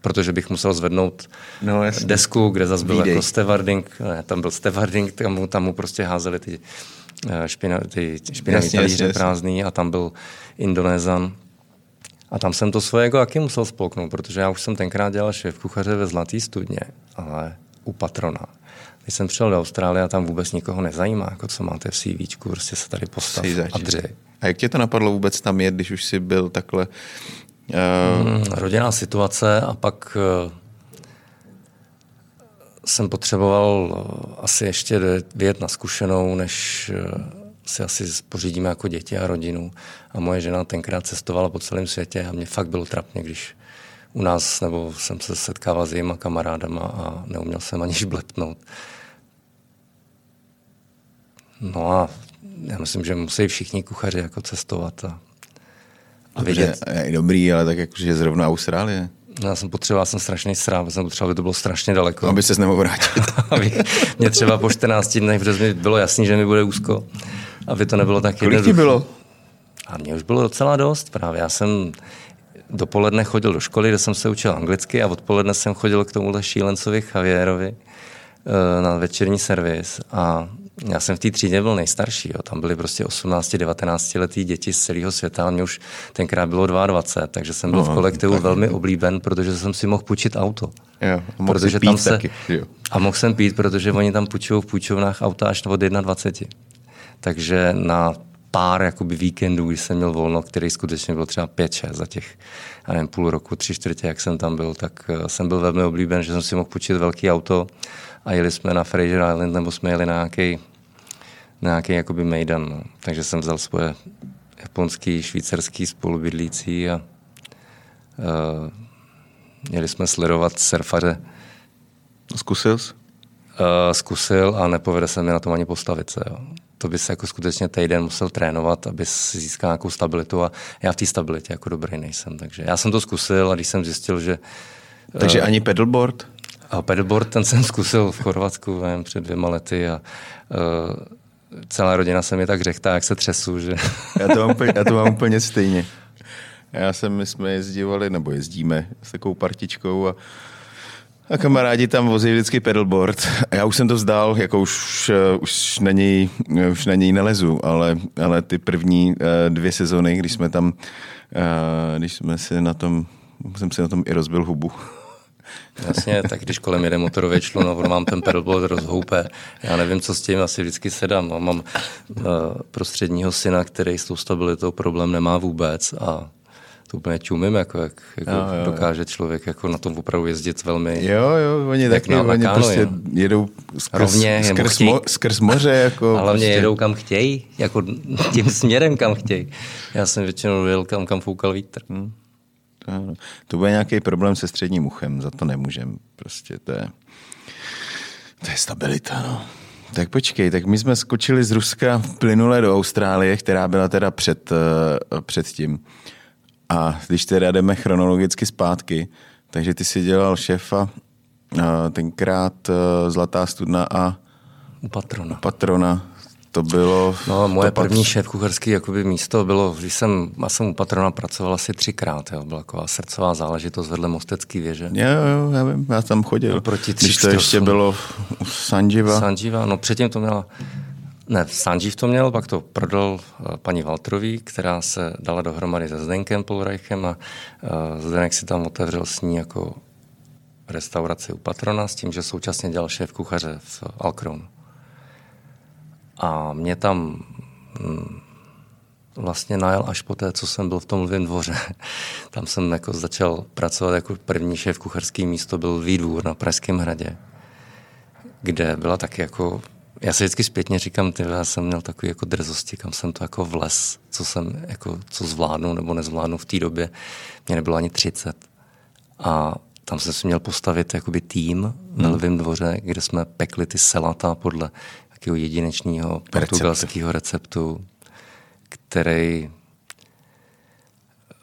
protože bych musel zvednout no, desku, kde zase byl Výdej. jako stevarding, ne, tam byl stevarding, tam mu, tam mu prostě házeli ty, eh, špina, ty špinavé talíře prázdný a tam byl Indonézan. A tam jsem to svoje jako jaký musel spolknout, protože já už jsem tenkrát dělal šéf kuchaře ve Zlatý studně, ale u patrona. Když jsem přišel do Austrálie a tam vůbec nikoho nezajímá, jako co máte v CV, prostě se tady postav a dři. A jak tě to napadlo vůbec tam jet, když už jsi byl takhle Uh... Rodinná situace a pak uh, jsem potřeboval uh, asi ještě vyjet na zkušenou, než si asi pořídíme jako děti a rodinu. A moje žena tenkrát cestovala po celém světě a mě fakt bylo trapně, když u nás, nebo jsem se setkával s jejíma kamarádama a neuměl jsem ani blepnout. No a já myslím, že musí všichni kuchaři jako cestovat a a vidět. Je dobrý, ale tak jakože zrovna Austrálie. Já jsem potřeboval, jsem strašný srám, jsem potřeboval, aby to bylo strašně daleko. Aby se nemohl vrátit. mě třeba po 14 dnech, protože mi bylo jasný, že mi bude úzko, aby to nebylo tak Kolik ti bylo? A mě už bylo docela dost právě. Já jsem dopoledne chodil do školy, kde jsem se učil anglicky a odpoledne jsem chodil k tomuhle šílencovi Javierovi eh, na večerní servis a já jsem v té třídě byl nejstarší, jo. tam byly prostě 18-19 letý děti z celého světa a mě už tenkrát bylo 22, takže jsem byl no, v kolektivu tak... velmi oblíben, protože jsem si mohl půjčit auto. Jo, mohl protože tam se, taky, jo. A mohl jsem pít, protože oni tam půjčují v půjčovnách auta až od 21. Takže na pár jakoby víkendů, když jsem měl volno, který skutečně byl třeba 5-6 za těch já nevím, půl roku, tři čtvrtě, jak jsem tam byl, tak uh, jsem byl velmi oblíben, že jsem si mohl půjčit velký auto a jeli jsme na Fraser Island, nebo jsme jeli na nějaký, na nějaký jakoby mejdan. No. Takže jsem vzal svoje japonský, švýcarský spolubydlící a uh, měli jsme sledovat surfaře. Zkusil jsi? Uh, zkusil a nepovede se mi na tom ani postavit se. Jo to by se jako skutečně týden musel trénovat, aby si získal nějakou stabilitu a já v té stabilitě jako dobrý nejsem. Takže já jsem to zkusil a když jsem zjistil, že... Takže uh, ani pedalboard? A pedalboard ten jsem zkusil v Chorvatsku vím, před dvěma lety a uh, celá rodina se mi tak řechtá, jak se třesu, že... já, to mám, úplně, já to mám úplně stejně. Já jsem, my jsme jezdívali, nebo jezdíme s takovou partičkou a a kamarádi tam vozí vždycky pedalboard. Já už jsem to vzdal, jako už, už, na, něj, už na něj nelezu, ale, ale ty první dvě sezony, když jsme tam, když jsme si na tom, jsem si na tom i rozbil hubu. Jasně, tak když kolem jede motorové člun no, on mám ten pedalboard rozhoupe. Já nevím, co s tím, asi vždycky sedám. No, mám uh, prostředního syna, který s tou stabilitou problém nemá vůbec a to úplně čumím, jako, jak jako jo, jo, dokáže člověk jako na tom opravdu jezdit velmi. Jo, jo, oni taky, na, oni na prostě jedou skrz, Rovně, skrz, chtěj, mo, skrz moře. Jako ale prostě. mě jedou kam chtějí, jako tím směrem, kam chtějí. Já jsem většinou jel kam, kam foukal vítr. Hmm. To, to bude nějaký problém se středním uchem, za to nemůžem. Prostě to je, to je stabilita, no. Tak počkej, tak my jsme skočili z Ruska plynule do Austrálie, která byla teda před, uh, před tím. A když teda jdeme chronologicky zpátky, takže ty si dělal šéfa tenkrát e, Zlatá studna a u patrona. U patrona. To bylo... No, moje to první šéf kucharský jakoby místo bylo, když jsem, já jsem u patrona pracoval asi třikrát, jo, byla taková srdcová záležitost vedle Mostecký věže. Jo, jo, já vím, já tam chodil. No, proti když to ještě bylo u Sanjiva. Sanjiva, no předtím to měla ne, Sanjiv to měl, pak to prodal eh, paní Valtrový, která se dala dohromady se Zdenkem Polreichem a uh, Zdenek si tam otevřel s ní jako restauraci u patrona s tím, že současně dělal šéf kuchaře v Alkronu. A mě tam hm, vlastně najel až po té, co jsem byl v tom Lvém dvoře. tam jsem jako začal pracovat jako první šéf kucharský místo, byl Výdvůr na Pražském hradě, kde byla taky jako já si vždycky zpětně říkám, ty, já jsem měl takový jako drzosti, kam jsem to jako vles, co jsem jako, co zvládnu nebo nezvládnu v té době. Mě nebylo ani 30. A tam jsem si měl postavit jakoby tým hmm. na Lvém dvoře, kde jsme pekli ty selata podle takového jedinečného portugalského receptu, který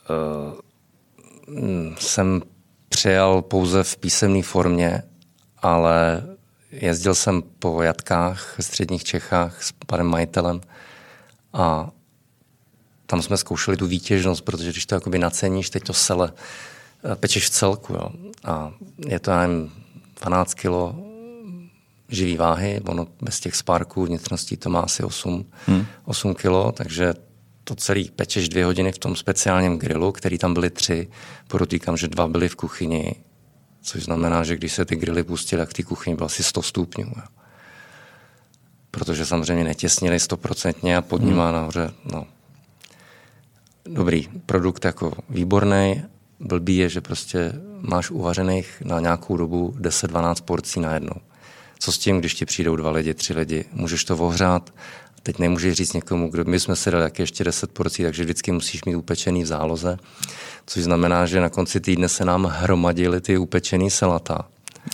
uh, jsem přijal pouze v písemné formě, ale Jezdil jsem po jatkách ve středních Čechách s panem majitelem a tam jsme zkoušeli tu výtěžnost, protože když to jakoby naceníš, teď to sele eh, pečeš v celku. Jo. A je to, nevím, 12 kilo živý váhy, ono bez těch spárků vnitřností to má asi 8, hmm. 8 kilo, takže to celý pečeš dvě hodiny v tom speciálním grilu, který tam byly tři. Podotýkám, že dva byly v kuchyni což znamená, že když se ty grily pustily, tak v té kuchyni bylo asi 100 stupňů. Jo. Protože samozřejmě netěsnili stoprocentně a pod hmm. nahoře, no. Dobrý, produkt jako výborný, blbý je, že prostě máš uvařených na nějakou dobu 10-12 porcí na jednou. Co s tím, když ti přijdou dva lidi, tři lidi? Můžeš to ohřát, teď nemůžeš říct někomu, kdo my jsme si dali jak ještě 10 porcí, takže vždycky musíš mít upečený v záloze což znamená, že na konci týdne se nám hromadily ty upečený selata.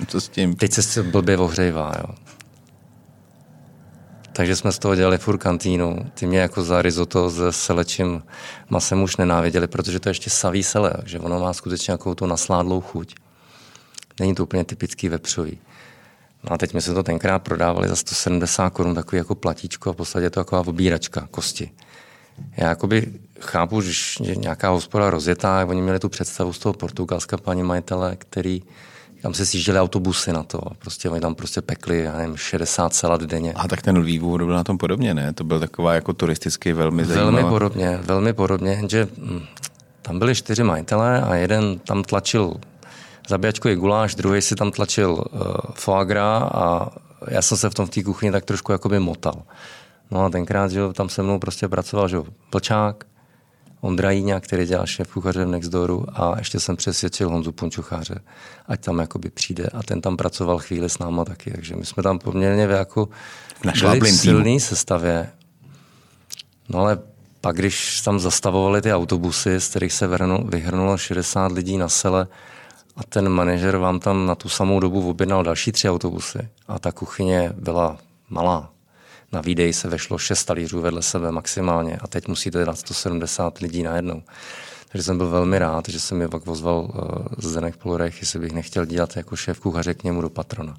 Co s tím? Teď se blbě ohřejvá, jo. Takže jsme z toho dělali furt kantýnu. Ty mě jako za risotto s selečím masem už nenáviděli, protože to je ještě savý sele, takže ono má skutečně nějakou tu nasládlou chuť. Není to úplně typický vepřový. No a teď my jsme to tenkrát prodávali za 170 korun, takový jako platíčko a v podstatě to taková obíračka kosti. já jakoby chápu, že je nějaká hospoda rozjetá, oni měli tu představu z toho Portugalska, paní majitele, který tam se sjížděli autobusy na to. Prostě oni tam prostě pekli, já nevím, 60 salat denně. A tak ten Lviv byl na tom podobně, ne? To byl taková jako turisticky velmi zajímavá. Velmi podobně, velmi podobně, jenže hm, tam byli čtyři majitelé a jeden tam tlačil zabíjačkový guláš, druhý si tam tlačil uh, foie gras a já jsem se v tom v té kuchyni tak trošku jakoby motal. No a tenkrát, že tam se mnou prostě pracoval, že Plčák, Ondra Jíňa, který dělal šéf kuchaře v Nextdooru a ještě jsem přesvědčil Honzu Punčucháře, ať tam jakoby přijde a ten tam pracoval chvíli s náma taky, takže my jsme tam poměrně jako byli v silný sestavě. No ale pak, když tam zastavovali ty autobusy, z kterých se vyhrnulo 60 lidí na sele, a ten manažer vám tam na tu samou dobu objednal další tři autobusy a ta kuchyně byla malá. Na výdej se vešlo šest talířů vedle sebe maximálně a teď musíte dát 170 lidí najednou. Takže jsem byl velmi rád, že se mi pak pozval uh, Zdenek Polorech, jestli bych nechtěl dělat jako šéf kuchaře k němu do patrona.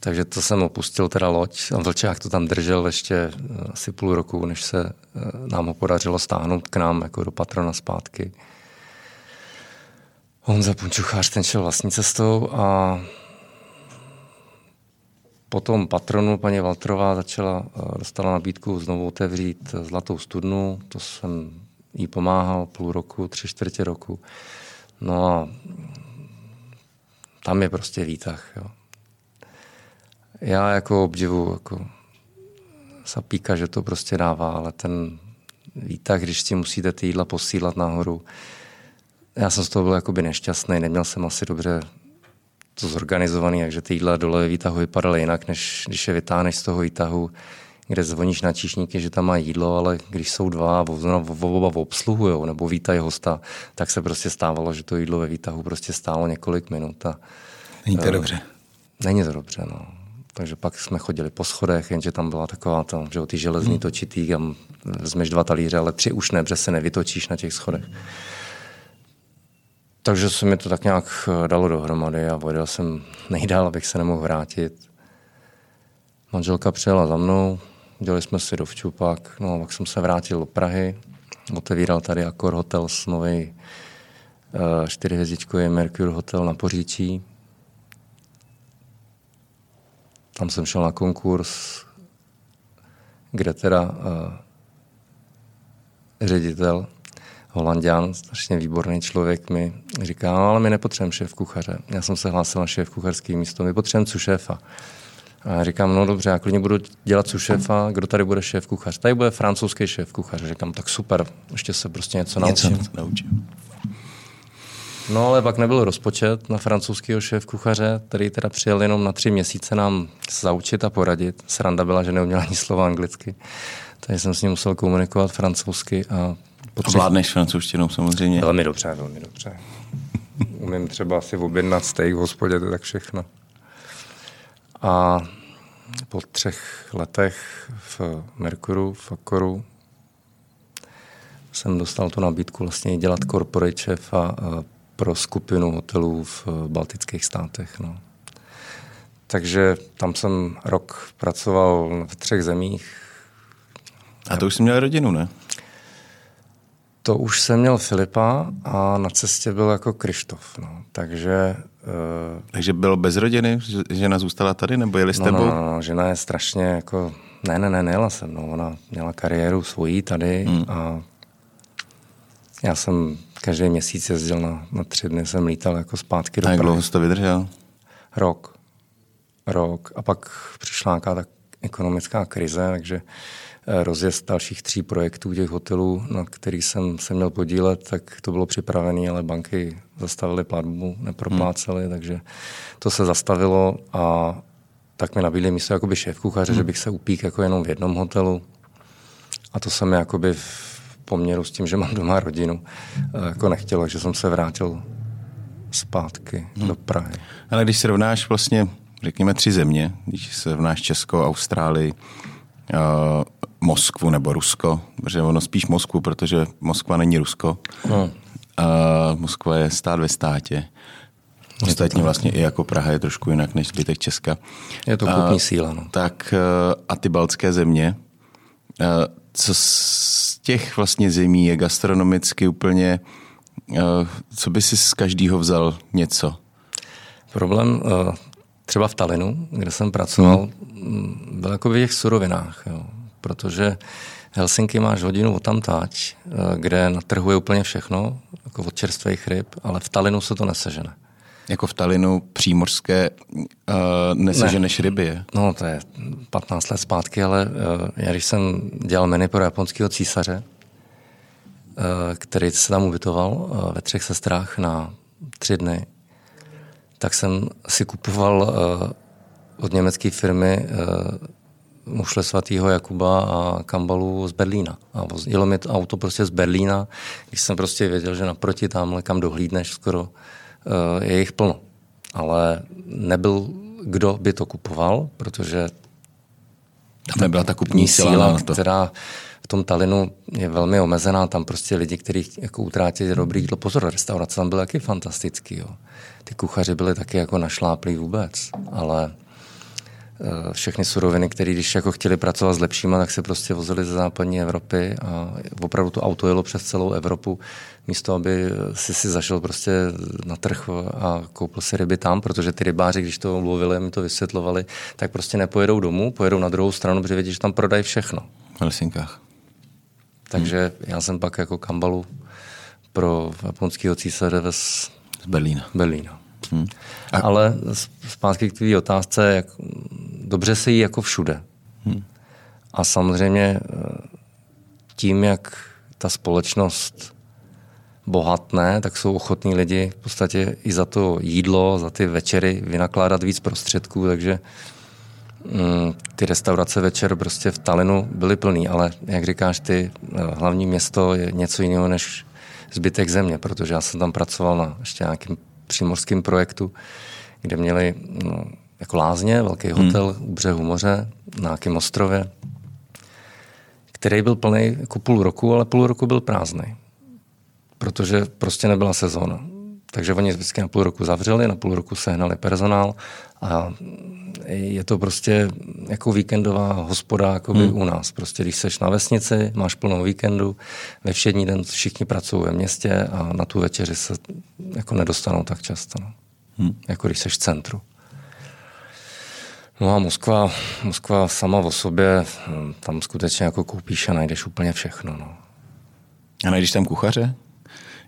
Takže to jsem opustil teda loď a Vlčák to tam držel ještě uh, asi půl roku, než se uh, nám ho podařilo stáhnout k nám jako do patrona zpátky. Honza Punčuchář ten šel vlastní cestou a potom patronu paní Valtrová začala, eh, dostala nabídku znovu otevřít Zlatou studnu, to jsem jí pomáhal půl roku, tři čtvrtě roku. No a tam je prostě výtah. Jo. Já jako obdivu jako Sapíka, že to prostě dává, ale ten výtah, když si musíte ty jídla posílat nahoru, já jsem z toho byl jakoby nešťastný, neměl jsem asi dobře to zorganizovaný, takže ty jídla dole ve výtahu vypadaly jinak, než když je vytáhneš z toho výtahu, kde zvoníš na číšníky, že tam má jídlo, ale když jsou dva a oba obsluhují nebo vítají hosta, tak se prostě stávalo, že to jídlo ve výtahu prostě stálo několik minut. A, Není to uh, dobře. Není to dobře, no. Takže pak jsme chodili po schodech, jenže tam byla taková to, že ty železný hmm. točitý, kam vezmeš dva talíře, ale tři už ne, protože se nevytočíš na těch schodech. Takže se mi to tak nějak eh, dalo dohromady a odjel jsem nejdál, abych se nemohl vrátit. Manželka přijela za mnou, dělali jsme si do včupak, no a pak jsem se vrátil do Prahy, otevíral tady Akor Hotel s nový uh, čtyřhvězdičkový Mercure Hotel na Poříčí. Tam jsem šel na konkurs, kde teda uh, ředitel Holandian, strašně výborný člověk, mi říká, no ale my nepotřebujeme šéf kuchaře. Já jsem se hlásil na šéf kucharský místo, my potřebujeme šéfa. A říkám, no dobře, já klidně budu dělat cu šéfa, kdo tady bude šéf kuchař? Tady bude francouzský šéf kuchař. Říkám, tak super, ještě se prostě něco, něco naučím. naučím. No ale pak nebyl rozpočet na francouzského šéf kuchaře, který teda přijel jenom na tři měsíce nám zaučit a poradit. Sranda byla, že neuměl ani slova anglicky. Takže jsem s ním musel komunikovat francouzsky a Potřeba... Vládneš francouzštinou samozřejmě. Velmi dobře, velmi dobře. Umím třeba si objednat steak v hospodě, to tak všechno. A po třech letech v Merkuru, v Akoru, jsem dostal tu nabídku vlastně dělat corporate chefa pro skupinu hotelů v baltických státech. No. Takže tam jsem rok pracoval v třech zemích. A to už jsi měl rodinu, ne? To už jsem měl Filipa a na cestě byl jako Krištof. No. Takže, uh, Takže byl bez rodiny? Žena zůstala tady nebo jeli s no, tebou? No, no, no, žena je strašně jako... Ne, ne, ne, nejela jsem. No. Ona měla kariéru svojí tady hmm. a já jsem každý měsíc jezdil na, na tři dny, jsem lítal jako zpátky do A jak dlouho jsi to vydržel? Rok. Rok. A pak přišla nějaká tak ekonomická krize, takže rozjezd dalších tří projektů těch hotelů, na kterých jsem se měl podílet, tak to bylo připravené, ale banky zastavily platbu, neproplácely, hmm. takže to se zastavilo a tak mi nabídli místo jakoby šéf kuchaře, hmm. že bych se upík jako jenom v jednom hotelu. A to jsem jakoby v poměru s tím, že mám doma rodinu, eh, jako nechtělo, že jsem se vrátil zpátky hmm. do Prahy. Ale když srovnáš vlastně, řekněme, tři země, když srovnáš Česko, Austrálii, Moskvu nebo Rusko, protože ono spíš Moskvu, protože Moskva není Rusko. No. Uh, Moskva je stát ve státě. Ostatně vlastně i jako Praha je trošku jinak než zbytek Česka. Je to kupní síla. No. Tak a ty baltské země, uh, co z těch vlastně zemí je gastronomicky úplně, co by si z každého vzal něco? Problém třeba v Talinu, kde jsem pracoval, hmm. byl jako v těch surovinách, jo. protože Helsinki máš hodinu od tamtáč, uh, kde na trhu je úplně všechno, jako od čerstvých ryb, ale v Talinu se to nesežene. Jako v Talinu přímořské uh, neseženeš ne. ryby, je? No, to je 15 let zpátky, ale uh, já když jsem dělal menu pro japonského císaře, uh, který se tam ubytoval uh, ve třech sestrách na tři dny, tak jsem si kupoval uh, od německé firmy uh, mušle svatého Jakuba a kambalu z Berlína. A jelo mi to auto prostě z Berlína, když jsem prostě věděl, že naproti tamhle, kam dohlídneš, skoro Eh, je jich plno. Ale nebyl, kdo by to kupoval, protože tam nebyla ta kupní síla, síla to. která tom Talinu je velmi omezená. Tam prostě lidi, kteří jako utrátějí dobrý jídlo. Pozor, restaurace tam byly taky fantastický. Jo. Ty kuchaři byli taky jako našláplí vůbec, ale Eh, všechny suroviny, které když jako chtěli pracovat s lepšíma, tak se prostě vozili ze západní Evropy a opravdu to auto jelo přes celou Evropu, místo aby si si zašel prostě na trh a koupil si ryby tam, protože ty rybáři, když to mluvili, mi to vysvětlovali, tak prostě nepojedou domů, pojedou na druhou stranu, protože vědí, že tam prodají všechno. V Helsinkách. Takže hmm. já jsem pak jako kambalu pro japonského císaře z Berlína. Berlína. Hmm. A... Ale zpátky k té otázce, jak, dobře se jí jako všude. Hmm. A samozřejmě eh, tím, jak ta společnost bohatné, tak jsou ochotní lidi v podstatě i za to jídlo, za ty večery vynakládat víc prostředků, takže mm, ty restaurace večer prostě v Talinu byly plný, ale jak říkáš ty, eh, hlavní město je něco jiného než zbytek země, protože já jsem tam pracoval na ještě nějakým přímořském projektu, kde měli no, jako lázně, velký hmm. hotel hmm. u břehu moře na nějakém ostrově, který byl plný jako půl roku, ale půl roku byl prázdný, protože prostě nebyla sezóna. Takže oni vždycky na půl roku zavřeli, na půl roku sehnali personál a je to prostě jako víkendová hospoda jako hmm. u nás. Prostě když seš na vesnici, máš plnou víkendu, ve všední den všichni pracují ve městě a na tu večeři se jako nedostanou tak často. No. Hmm. Jako když seš v centru. No a Moskva, Moskva sama o sobě, tam skutečně jako koupíš a najdeš úplně všechno. No. A najdeš tam kuchaře?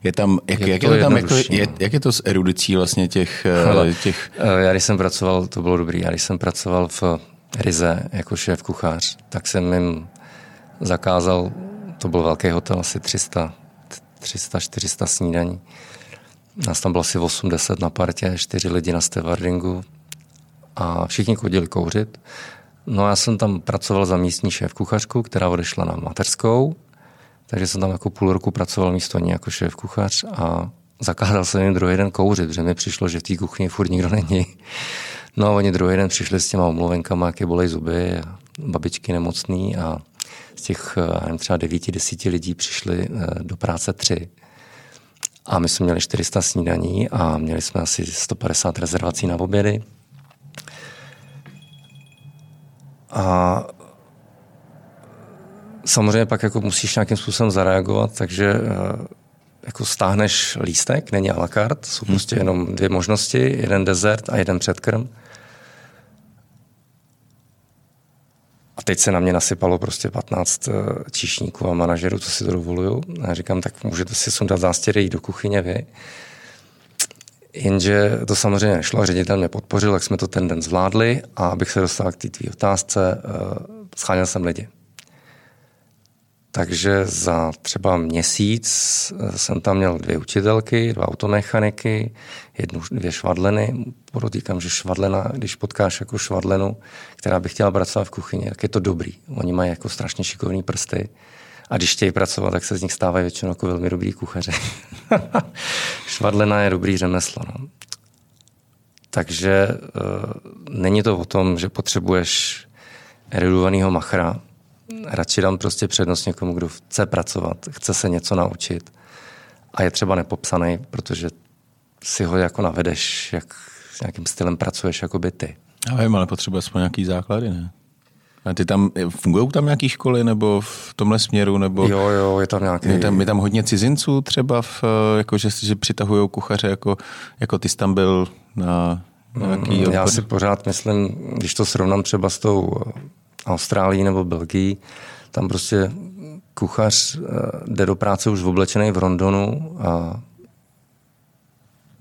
Je tam, jak, je jak, to je to tam, jako, je, jak je to s erudicí vlastně těch, Hele, těch... Eh, já když jsem pracoval, to bylo dobrý, já když jsem pracoval v Rize jako šéf kuchař, tak jsem jim zakázal, to byl velký hotel, asi 300, 300-400 snídaní. Nás tam bylo asi 80 na partě, 4 lidi na stevardingu a všichni chodili kouřit. No já jsem tam pracoval za místní šéf kuchařku, která odešla na mateřskou takže jsem tam jako půl roku pracoval místo ní jako šéf kuchař a zakázal jsem jim druhý den kouřit, protože mi přišlo, že v té kuchyni furt nikdo není. No a oni druhý den přišli s těma omluvenkama, jaké bolej zuby, a babičky nemocný a z těch nevím, třeba devíti, desíti lidí přišli eh, do práce tři. A my jsme měli 400 snídaní a měli jsme asi 150 rezervací na obědy. A samozřejmě pak jako musíš nějakým způsobem zareagovat, takže eh, jako stáhneš lístek, není a la carte, jsou hmm. prostě jenom dvě možnosti, jeden dezert a jeden předkrm. A teď se na mě nasypalo prostě 15 eh, číšníků a manažerů, co si to dovoluju. A já říkám, tak můžete si sundat zástěry jít do kuchyně vy. Jenže to samozřejmě nešlo, ředitel mě podpořil, tak jsme to ten den zvládli a abych se dostal k té tvý otázce, uh, scháněl jsem lidi. Takže za třeba měsíc eh, jsem tam měl dvě učitelky, dva automechaniky, jednu, dvě švadleny. Podotýkám, že švadlena, když potkáš jako švadlenu, která by chtěla pracovat v kuchyni, tak je to dobrý. Oni mají jako strašně šikovní prsty. A když chtějí pracovat, tak se z nich stávají většinou jako velmi dobrý kuchaři. švadlena je dobrý řemeslo. No. Takže uh, není to o tom, že potřebuješ erudovaného machra, radši dám prostě přednost někomu, kdo chce pracovat, chce se něco naučit a je třeba nepopsaný, protože si ho jako navedeš, jak s nějakým stylem pracuješ jako by ty. Já vím, ale potřebuje aspoň nějaký základy, ne? A ty tam, fungují tam nějaké školy nebo v tomhle směru? Nebo jo, jo, je tam nějaký... Je tam, je tam hodně cizinců třeba, v, jako, že, že přitahují kuchaře, jako, jako ty jsi tam byl na nějaký mm, Já si pořád myslím, když to srovnám třeba s tou Austrálií nebo Belgií, tam prostě kuchař eh, jde do práce už oblečený v Rondonu a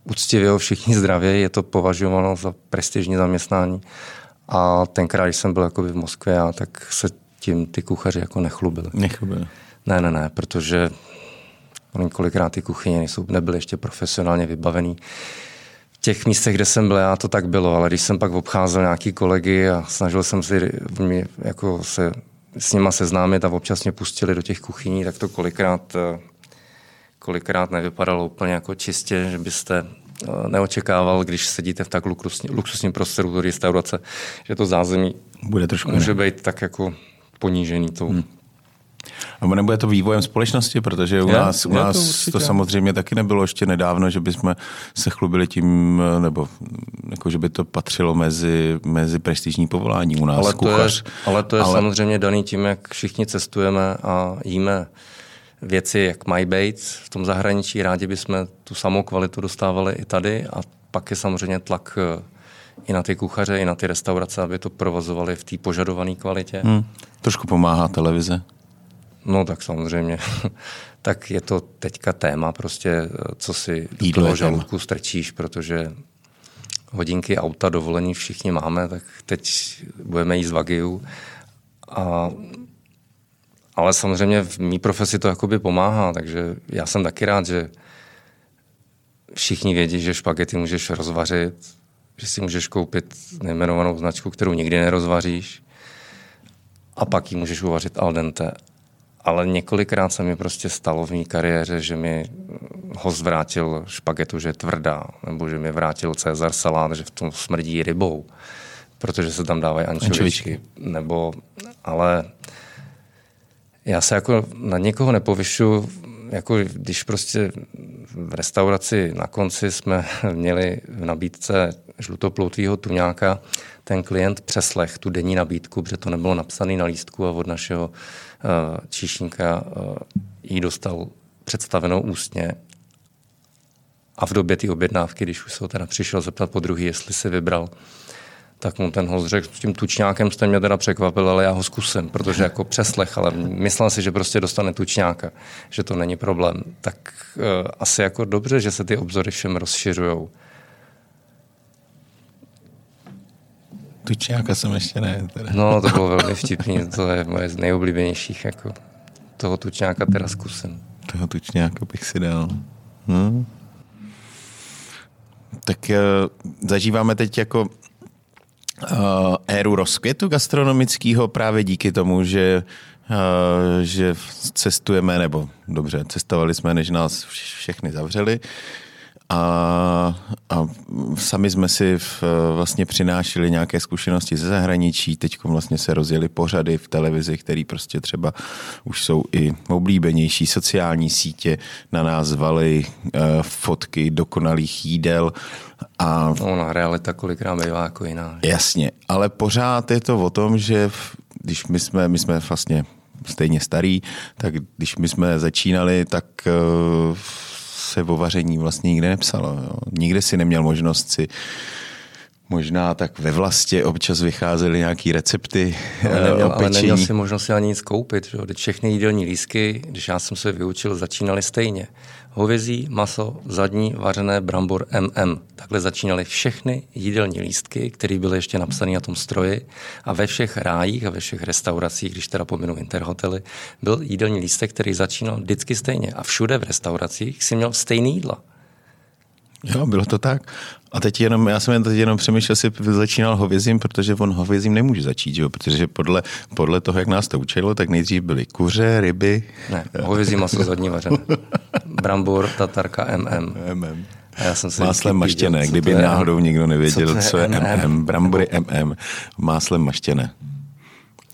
uctivě ho všichni zdravě, je to považováno za prestižní zaměstnání. A tenkrát, když jsem byl jako v Moskvě, a tak se tím ty kuchaři jako nechlubili. Nechlubili. Ne, ne, ne, protože oni kolikrát ty kuchyně nejsou, nebyly ještě profesionálně vybavený. V těch místech, kde jsem byl, já to tak bylo, ale když jsem pak obcházel nějaký kolegy a snažil jsem si mě, jako se s nima seznámit a občas mě pustili do těch kuchyní, tak to kolikrát, eh, kolikrát nevypadalo úplně jako čistě, že byste eh, neočekával, když sedíte v tak luxusním prostoru do restaurace, že to zázemí Bude trošku může ne. být tak jako ponížený tou hmm. Nebo nebude to vývojem společnosti, protože u je, nás, u nás to, to samozřejmě taky nebylo ještě nedávno, že bychom se chlubili tím, nebo jako, že by to patřilo mezi, mezi prestižní povolání u nás. Ale to kuchař, je, ale to je ale... samozřejmě daný tím, jak všichni cestujeme a jíme věci, jak My Bates v tom zahraničí. Rádi bychom tu samou kvalitu dostávali i tady a pak je samozřejmě tlak eh, i na ty kuchaře, i na ty restaurace, aby to provozovali v té požadované kvalitě. Hmm. Trošku pomáhá televize. No tak samozřejmě. tak je to teďka téma prostě, co si do toho žaludku strčíš, protože hodinky, auta, dovolení všichni máme, tak teď budeme jíst Wagyu. A, ale samozřejmě v mý profesi to jakoby pomáhá, takže já jsem taky rád, že všichni vědí, že špagety můžeš rozvařit, že si můžeš koupit nejmenovanou značku, kterou nikdy nerozvaříš a pak ji můžeš uvařit al dente ale několikrát se mi prostě stalo v mé kariéře, že mi ho zvrátil špagetu, že je tvrdá, nebo že mi vrátil Cezar salát, že v tom smrdí rybou, protože se tam dávají ančovičky. Nebo, ale já se jako na někoho nepovyšu, jako když prostě v restauraci na konci jsme měli v nabídce žlutoploutvýho tuňáka, ten klient přeslech tu denní nabídku, protože to nebylo napsané na lístku a od našeho číšníka uh, ji dostal představenou ústně. A v době té objednávky, když už se ho teda přišel zeptat po druhý, jestli si vybral, tak mu ten host řekl, s tím tučňákem jste mě teda překvapil, ale já ho zkusím, protože jako přeslech, ale myslel si, že prostě dostane tučňáka, že to není problém. Tak uh, asi jako dobře, že se ty obzory všem rozšiřují. Tučňáka jsem ještě ne. Teda. No, to bylo velmi vtipný, to je moje z nejoblíbenějších, jako toho tučňáka teda zkusím. Toho tučňáka bych si dal. Hmm. Tak uh, zažíváme teď jako uh, éru rozkvětu gastronomického právě díky tomu, že Uh, že cestujeme, nebo dobře, cestovali jsme, než nás všechny zavřeli. A, a sami jsme si v, vlastně přinášeli nějaké zkušenosti ze zahraničí. Teď vlastně se rozjeli pořady v televizi, které prostě třeba už jsou i oblíbenější. Sociální sítě na nás zvali uh, fotky dokonalých jídel. A, no, na realita kolikrát bývá jako jiná. Jasně, ale pořád je to o tom, že když my jsme, my jsme vlastně stejně starý, tak když my jsme začínali, tak uh, se o vaření vlastně nikde nepsalo. Jo. Nikde si neměl možnost si možná tak ve vlastě občas vycházely nějaký recepty ale neměl, ale neměl si možnost ani nic koupit. Že? Všechny jídelní lísky, když já jsem se vyučil, začínaly stejně hovězí, maso, zadní, vařené, brambor, MM. Takhle začínaly všechny jídelní lístky, které byly ještě napsané na tom stroji a ve všech rájích a ve všech restauracích, když teda pominu interhotely, byl jídelní lístek, který začínal vždycky stejně a všude v restauracích si měl stejný jídla. Jo, bylo to tak. A teď jenom, já jsem teď jenom přemýšlel, si začínal hovězím, protože on hovězím nemůže začít, jo? protože podle, podle toho, jak nás to učilo, tak nejdřív byly kuře, ryby. Ne, hovězí maso zadní vařené. Brambor, tatarka, MM. MM. A já jsem se Máslem maštěné, viděl, kdyby náhodou někdo nevěděl, co, co je MM. MM. Brambory MM, máslem maštěné.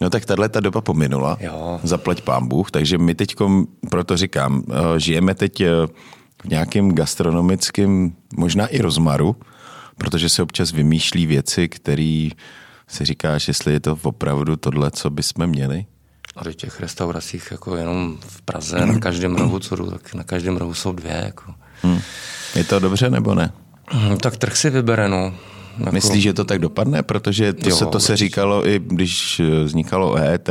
No tak tahle ta doba pominula, jo. zaplať pán Bůh, takže my teď, proto říkám, eh, žijeme teď eh, v nějakém gastronomickém, možná i rozmaru, protože se občas vymýšlí věci, které si říkáš, jestli je to opravdu tohle, co bychom měli? A do těch restauracích jako jenom v Praze, na každém rohu, co jdu, tak na každém rohu jsou dvě. Jako. Hmm. Je to dobře nebo ne? Hmm, tak trh si vybere, no. Jako... Myslíš, že to tak dopadne? Protože to, jo, se, to se říkalo i když vznikalo EET,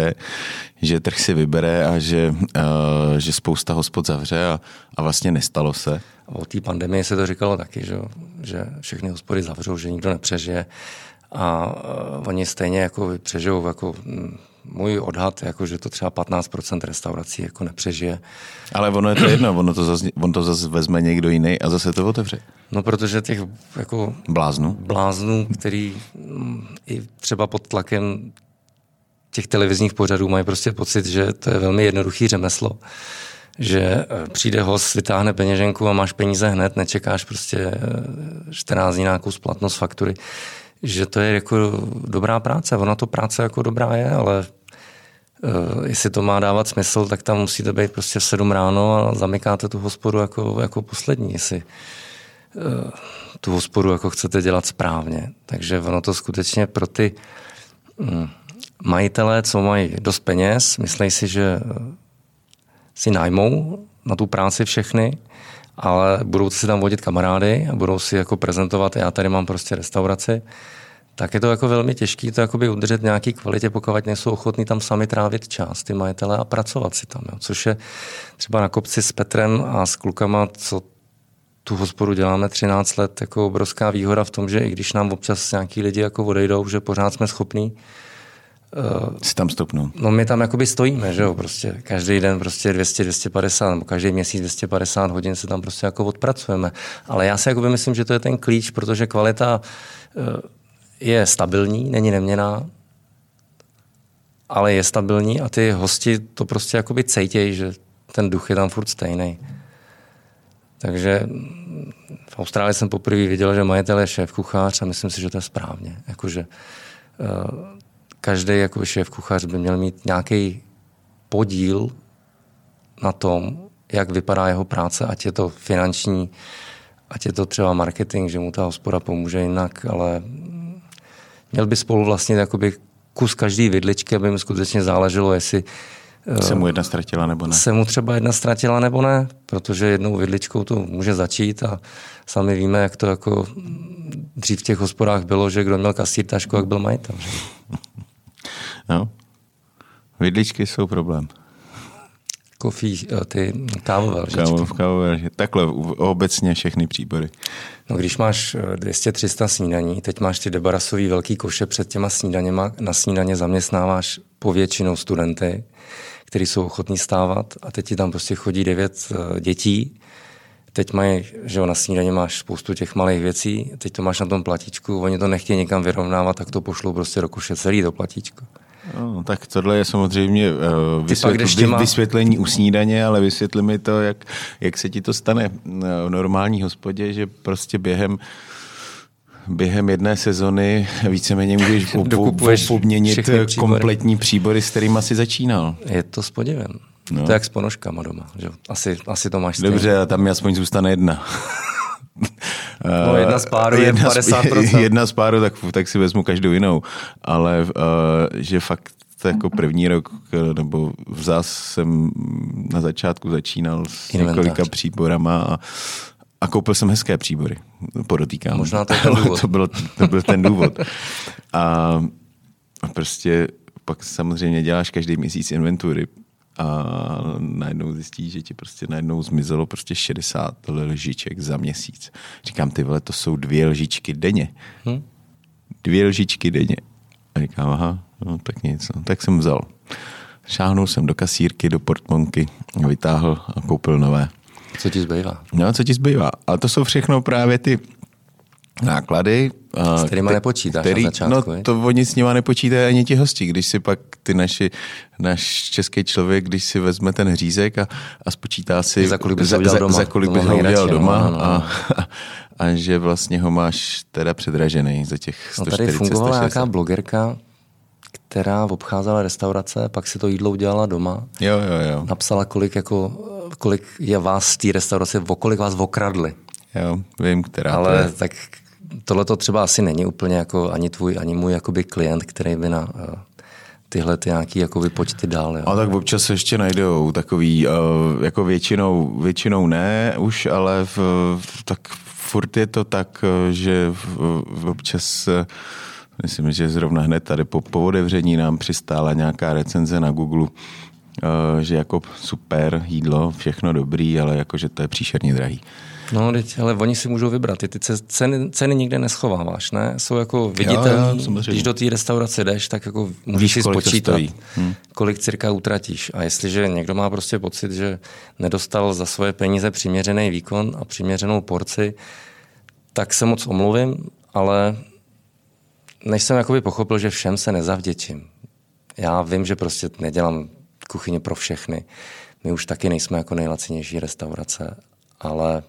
že trh si vybere a že, uh, že spousta hospod zavře a, a vlastně nestalo se. O té pandemii se to říkalo taky, že, že všechny hospody zavřou, že nikdo nepřežije a uh, oni stejně jako přežijou jako mm, můj odhad, jako, že to třeba 15% restaurací jako nepřežije. Ale ono je to jedno, ono to zase, on to zase vezme někdo jiný a zase to otevře. No protože těch jako bláznů, bláznů který mm, i třeba pod tlakem těch televizních pořadů mají prostě pocit, že to je velmi jednoduchý řemeslo že eh, přijde host, vytáhne peněženku a máš peníze hned, nečekáš prostě 14 eh, dní nějakou splatnost faktury, že to je jako dobrá práce. Ona to práce jako dobrá je, ale jestli to má dávat smysl, tak tam musíte být prostě v sedm ráno a zamykáte tu hospodu jako, jako poslední, jestli uh, tu hospodu jako chcete dělat správně. Takže ono to skutečně pro ty um, majitele, co mají dost peněz, myslí si, že si najmou na tu práci všechny, ale budou si tam vodit kamarády a budou si jako prezentovat, já tady mám prostě restauraci, tak je to jako velmi těžké to jakoby udržet nějaký kvalitě, pokud nejsou ochotní tam sami trávit čas, ty majitele, a pracovat si tam. Jo. Což je třeba na kopci s Petrem a s klukama, co tu hospodu děláme 13 let, jako obrovská výhoda v tom, že i když nám občas nějaký lidi jako odejdou, že pořád jsme schopní Uh, si tam stopnou. No my tam jakoby stojíme, že jo, prostě každý den prostě 200, 250, nebo každý měsíc 250 hodin se tam prostě jako odpracujeme. Ale já si jakoby myslím, že to je ten klíč, protože kvalita uh, je stabilní, není neměná, ale je stabilní a ty hosti to prostě jakoby cejtějí, že ten duch je tam furt stejný. Takže v Austrálii jsem poprvé viděl, že majitel je šéf kuchař a myslím si, že to je správně. Jakože uh, každý jako šéf kuchař by měl mít nějaký podíl na tom, jak vypadá jeho práce, ať je to finanční, ať je to třeba marketing, že mu ta hospoda pomůže jinak, ale měl by spolu vlastně jakoby kus každý vidličky, aby mi skutečně záleželo, jestli eh, se mu jedna ztratila nebo ne? Se mu třeba jedna ztratila nebo ne, protože jednou vidličkou to může začít a sami víme, jak to jako dřív v těch hospodách bylo, že kdo měl kasír tašku, jak byl majitel. No. Vidličky jsou problém. Kofí, eh, ty kávové lžičky. Kávové, Takhle obecně všechny příbory. No, když máš 200-300 eh, snídaní, teď máš ty debarasový velký koše před těma snídaněma, na snídaně zaměstnáváš povětšinou studenty, kteří jsou ochotní stávat a teď ti tam prostě chodí devět eh, dětí, teď mají, že jo, na snídaně máš spoustu těch malých věcí, teď to máš na tom platíčku, oni to nechtějí někam vyrovnávat, tak to pošlou prostě do koše celý to platíčko. No, tak tohle je samozřejmě uh, vysvětl, těma... vysvětlení u snídaně, ale vysvětli mi to, jak, jak se ti to stane eh, v normální hospodě, že prostě během během jedné sezony víceméně můžeš obměnit kompletní příbory, s kterými asi začínal. Je to s podivem. No. To je jak s ponožkama doma. Že? Asi, asi to máš stejně. Dobře, a tam mi aspoň zůstane jedna. No, jedna z páru je jedna 50%. Z, jedna z páru, tak, tak si vezmu každou jinou. Ale uh, že fakt jako první rok, nebo v zás jsem na začátku začínal s Inventář. několika příborama a, a koupil jsem hezké příbory, podotýkám. Možná to ten důvod. to, bylo, to byl ten důvod. A prostě pak samozřejmě děláš každý měsíc inventury a najednou zjistí, že ti prostě najednou zmizelo prostě 60 lžiček za měsíc. Říkám, ty vole, to jsou dvě lžičky denně. Hm? Dvě lžičky denně. A říkám, aha, no tak nic, no. tak jsem vzal. Šáhnul jsem do kasírky, do portmonky, vytáhl a koupil nové. Co ti zbývá? No, co ti zbývá. A to jsou všechno právě ty náklady. S kterými nepočítáš který, na začátku, No to oni s nima nepočítají ani ti hosti. Když si pak ty naši, náš český člověk, když si vezme ten hřízek a, a spočítá si, za kolik bys ho udělal doma, za kolik bys ho udělal doma no, no, no. A, a, a, že vlastně ho máš teda předražený za těch 140 no tady fungovala nějaká blogerka, která obcházela restaurace, pak si to jídlo udělala doma. Jo, jo, jo. Napsala, kolik, jako, kolik je vás z té restaurace, o kolik vás okradli. Jo, vím, která Ale to je. tak tohle to třeba asi není úplně jako ani tvůj, ani můj jakoby klient, který by na uh, tyhle ty nějaký jakoby počty dál. Jo. A tak občas se ještě najdou takový, uh, jako většinou, většinou ne už, ale v, tak furt je to tak, že v, v občas myslím, že zrovna hned tady po, po otevření nám přistála nějaká recenze na Google, že jako super jídlo, všechno dobrý, ale jako, že to je příšerně drahý. No, teď, ale oni si můžou vybrat. Ty, ty ceny, ceny nikde neschováváš, ne? Jsou jako viditelné. Když do té restaurace jdeš, tak jako můžeš si spočítat, hmm. kolik cirka utratíš. A jestliže někdo má prostě pocit, že nedostal za svoje peníze přiměřený výkon a přiměřenou porci, tak se moc omluvím, ale než jsem jakoby pochopil, že všem se nezavděčím. Já vím, že prostě nedělám kuchyně pro všechny. My už taky nejsme jako nejlacinější restaurace, ale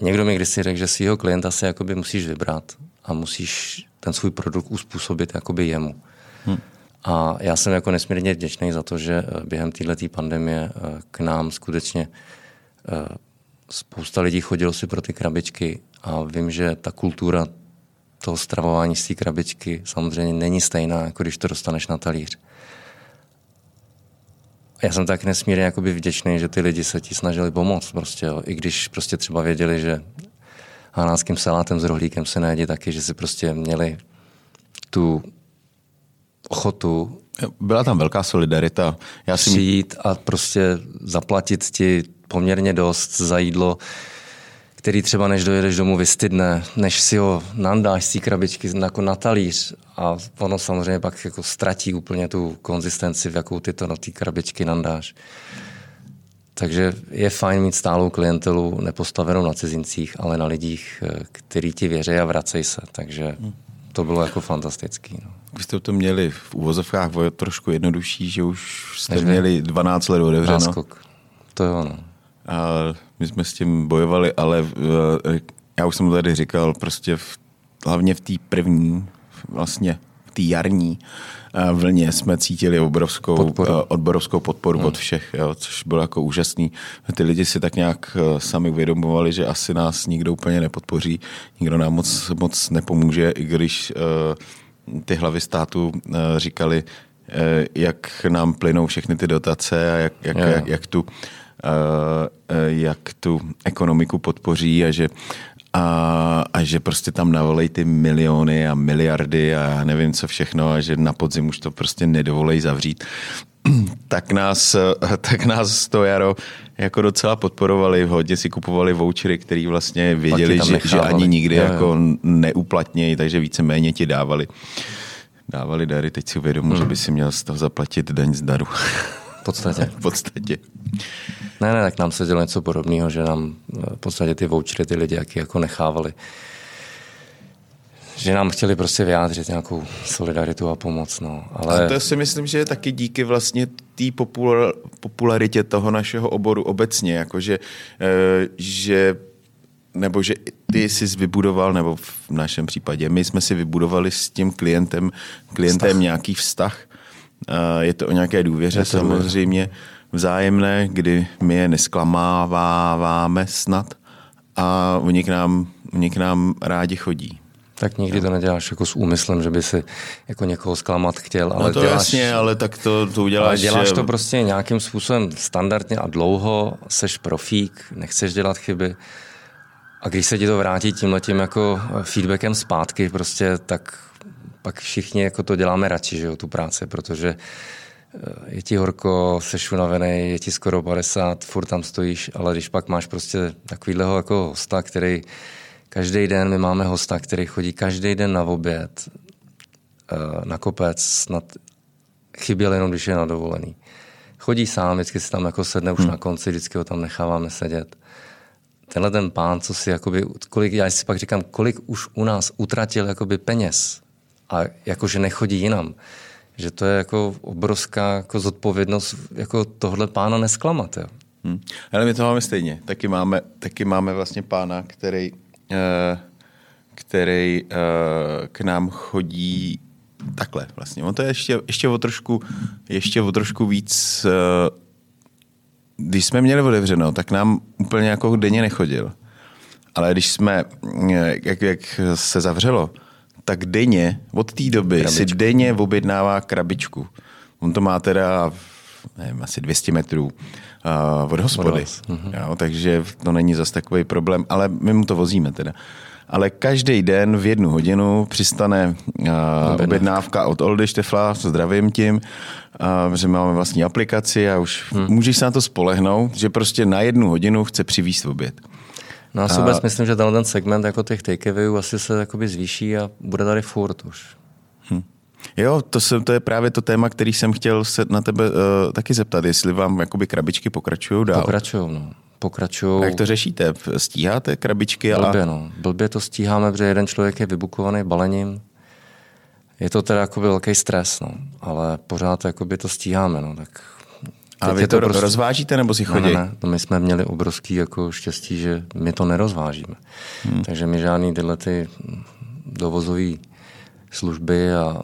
Někdo mi kdysi řekl, že svého klienta se jakoby musíš vybrat a musíš ten svůj produkt uspůsobit jakoby jemu. Hmm. A já jsem jako nesmírně vděčný za to, že eh, během této pandemie eh, k nám skutečně eh, spousta lidí chodilo si pro ty krabičky a vím, že ta kultura toho stravování z té krabičky samozřejmě není stejná, jako když to dostaneš na talíř já jsem tak nesmírně jakoby vděčný, že ty lidi se ti snažili pomoct. Prostě, jo. I když prostě třeba věděli, že hanáckým salátem s rohlíkem se nejedí taky, že si prostě měli tu ochotu byla tam velká solidarita. Já si přijít a prostě zaplatit ti poměrně dost za jídlo, který třeba než dojedeš domů vystydne, než si ho nandáš z té krabičky jako na talíř a ono samozřejmě pak jako ztratí úplně tu konzistenci, v jakou ty to na té krabičky nandáš. Takže je fajn mít stálou klientelu nepostavenou na cizincích, ale na lidích, eh, který ti věří a vracej se. Takže to bylo jako fantastický. No. Vy jste to měli v úvozovkách trošku jednodušší, že už jste Než měli 12 let otevřeno. Náskok. To jo, no. A my jsme s tím bojovali, ale eh, já už jsem tady říkal, prostě v, hlavně v té první, vlastně v té jarní eh, vlně jsme cítili obrovskou podporu, eh, obrovskou podporu hmm. od všech, jo, což bylo jako úžasný. Ty lidi si tak nějak sami uvědomovali, že asi nás nikdo úplně nepodpoří, nikdo nám moc, moc nepomůže, i když uh, ty hlavy státu uh, říkali, uh, jak nám plynou všechny ty dotace a jak, jak, jak, jak tu Eh, eh, jak tu ekonomiku podpoří a že, a, a že prostě tam navolej ty miliony a miliardy a já nevím co všechno a že na podzim už to prostě nedovolej zavřít, tak nás, tak nás to jaro jako docela podporovali, hodně si kupovali vouchery, který vlastně věděli, že, že ani nikdy jo, jo. jako neuplatnějí, takže víceméně ti dávali dávali dary. Teď si uvědomuji, hmm. že by si měl z toho zaplatit daň z daru. V podstatě. v podstatě. Ne, ne, tak nám se dělo něco podobného, že nám eh, v podstatě ty vouchery ty lidi jaký jako nechávali. Že nám chtěli prostě vyjádřit nějakou solidaritu a pomoc. No. Ale... A to si myslím, že je taky díky vlastně té popularitě toho našeho oboru obecně, jakože, eh, že nebo že ty jsi vybudoval, nebo v našem případě, my jsme si vybudovali s tím klientem, klientem vztah. nějaký vztah. Je to o nějaké důvěře samozřejmě. Důvěře vzájemné, kdy my je nesklamáváme snad a oni k nám, oni k nám rádi chodí. Tak nikdy to neděláš jako s úmyslem, že by si jako někoho zklamat chtěl. Ale no to děláš, jasně, ale tak to, to uděláš. Ale děláš to prostě nějakým způsobem standardně a dlouho, seš profík, nechceš dělat chyby. A když se ti to vrátí tímhletím jako feedbackem zpátky, prostě tak pak všichni jako to děláme radši, že jo, tu práci, protože je ti horko, seš unavený, je ti skoro 50, furt tam stojíš, ale když pak máš prostě takovýhleho jako hosta, který každý den, my máme hosta, který chodí každý den na oběd, eh, na kopec, snad chyběl jenom, když je na dovolený. Chodí sám, vždycky si tam jako sedne už hmm. na konci, vždycky ho tam necháváme sedět. Tenhle ten pán, co si jakoby, kolik, já si pak říkám, kolik už u nás utratil jakoby peněz a jakože nechodí jinam že to je jako obrovská jako zodpovědnost jako tohle pána nesklamat. Jo. Hmm. Ale my to máme stejně. Taky máme, taky máme vlastně pána, který, uh, který uh, k nám chodí takhle vlastně. On to je ještě, ještě, o, trošku, ještě o trošku víc uh, když jsme měli otevřeno, tak nám úplně jako denně nechodil. Ale když jsme, jak, jak se zavřelo, tak denně, od té doby krabičku. si denně objednává krabičku. On to má teda nevím, asi 200 metrů uh, od hospody. Mhm. Jo, takže to není zas takový problém, ale my mu to vozíme teda. Ale každý den v jednu hodinu přistane uh, objednávka od Oldy Štefla, zdravím tím, uh, že máme vlastní aplikaci a už hmm. můžeš se na to spolehnout, že prostě na jednu hodinu chce přivíst oběd. No si vůbec myslím, že tenhle ten segment jako těch takeawayů asi se jakoby zvýší a bude tady furt už. Hm. Jo, to, se, to je právě to téma, který jsem chtěl se na tebe uh, taky zeptat, jestli vám jakoby krabičky pokračují dál. Pokračují, no. Pokračují. Jak to řešíte? Stíháte krabičky? Blbě, a... no. Blbě to stíháme, protože jeden člověk je vybukovaný balením. Je to teda jakoby velký stres, no. ale pořád jakoby to stíháme. No. Tak a vy to, to prostě... rozvážíte nebo si chodí? Ne, ne, ne. my jsme měli obrovský jako štěstí, že my to nerozvážíme. Hmm. Takže my žádný tyhle ty dovozové služby a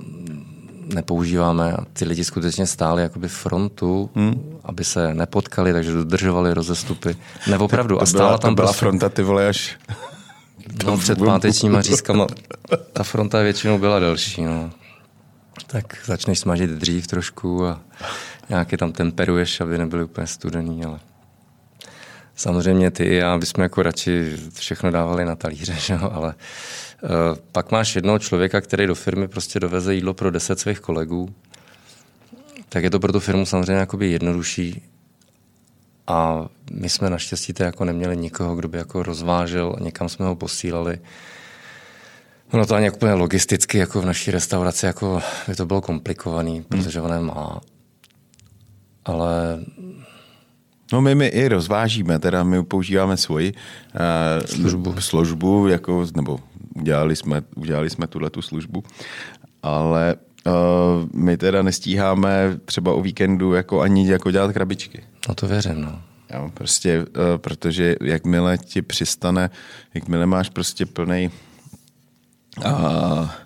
nepoužíváme a ty lidi skutečně stáli jakoby frontu, hmm. aby se nepotkali, takže dodržovali rozestupy. Ne, opravdu. a stála byla, tam byla prostě... fronta, ty vole, až... No, před pátečníma řízkama ta fronta většinou byla delší. No. Tak začneš smažit dřív trošku a nějaké tam temperuješ, aby nebyly úplně studený, ale samozřejmě ty i já bychom jako radši všechno dávali na talíře, že jo? ale uh, pak máš jednoho člověka, který do firmy prostě doveze jídlo pro deset svých kolegů, tak je to pro tu firmu samozřejmě jakoby jednodušší a my jsme naštěstí to jako neměli nikoho, kdo by jako rozvážel, někam jsme ho posílali. Ono to ani úplně logisticky jako v naší restauraci jako by to bylo komplikovaný, hmm. protože ona má ale No my, my i rozvážíme, teda my používáme svoji uh, službu, službu jako, nebo udělali jsme, udělali jsme tuhle tu službu, ale uh, my teda nestíháme třeba o víkendu jako ani jako dělat krabičky. No to věřím, no. Jo, prostě, uh, protože jakmile ti přistane, jakmile máš prostě plný a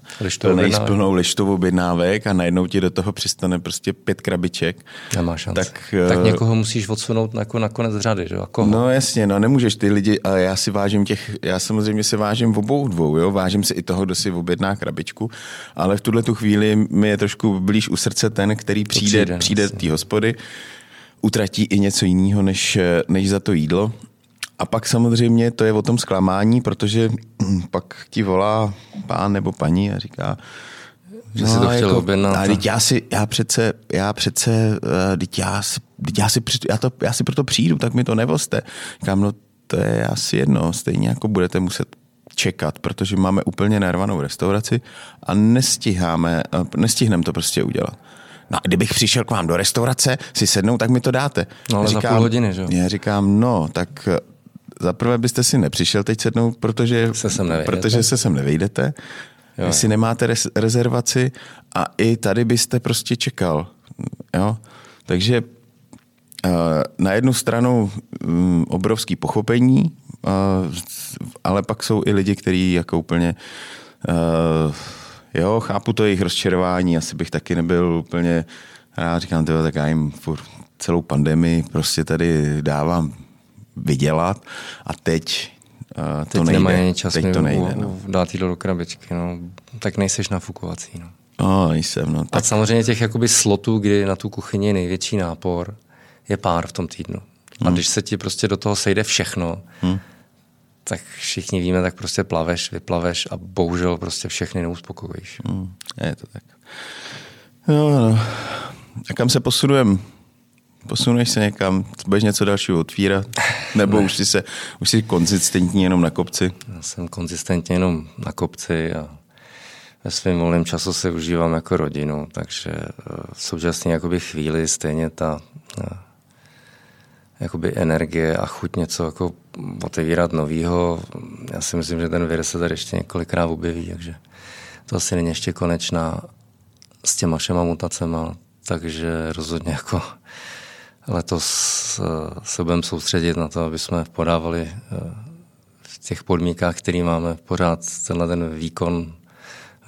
plný, s plnou lištovou objednávek a najednou ti do toho přistane prostě pět krabiček. Nemá šanci. Tak, tak eh, někoho musíš odsunout jako na konec řady, že? A koho? No jasně, no nemůžeš ty lidi, ale já si vážím těch, já samozřejmě si vážím v obou dvou, jo? vážím si i toho, kdo si objedná krabičku, ale v tuhle tu chvíli mi je trošku blíž u srdce ten, který přijde, přijde, přijde z té hospody, utratí i něco jiného než, než za to jídlo a pak samozřejmě to je o tom zklamání, protože pak ti volá pán nebo paní a říká, že no, si to chtěl jako, objednat. A teď já si, já přece, já přece, teď já, teď já, si, já, to, já si proto přijdu, tak mi to nevozte. Říkám, no to je asi jedno, stejně jako budete muset čekat, protože máme úplně nervanou restauraci a nestíháme, uh, nestihneme to prostě udělat. No a kdybych přišel k vám do restaurace si sednout, tak mi to dáte. No ale říkám, za půl hodiny, že Já říkám, no, tak zaprvé byste si nepřišel teď sednout, protože se sem nevejdete. Protože se sem nevejdete. Jo. Vy si nemáte res, rezervaci a i tady byste prostě čekal. Jo? Takže uh, na jednu stranu um, obrovský pochopení, uh, ale pak jsou i lidi, kteří jako úplně uh, jo, chápu to jejich rozčarování, asi bych taky nebyl úplně já říkám, tyjo, tak já jim furt celou pandemii prostě tady dávám vydělat a teď uh, to teď nejde. Nemají čas teď to nejde, no. dát jídlo do krabičky, no. tak nejseš nafukovací. No. No, nejsem, no. Tak... A samozřejmě těch jakoby slotů, kdy na tu kuchyni je největší nápor, je pár v tom týdnu. A hmm. když se ti prostě do toho sejde všechno, hmm. tak všichni víme, tak prostě plaveš, vyplaveš a bohužel prostě všechny neuspokojíš. Hmm. Je to tak. No, no. A kam se posunujeme? Posuneš se někam, budeš něco dalšího otvírat? Nebo ne. už jsi, se, už jsi konzistentní jenom na kopci? Já jsem konzistentně jenom na kopci a ve svém volném času se užívám jako rodinu, takže eh, v současné jakoby chvíli stejně ta eh, jakoby energie a chuť něco jako otevírat novýho. Já si myslím, že ten vir se tady ještě několikrát objeví, takže to asi není ještě konečná s těma všema mutacema, takže rozhodně jako letos eh, se budeme soustředit na to, aby jsme podávali eh, v těch podmínkách, které máme, pořád tenhle ten výkon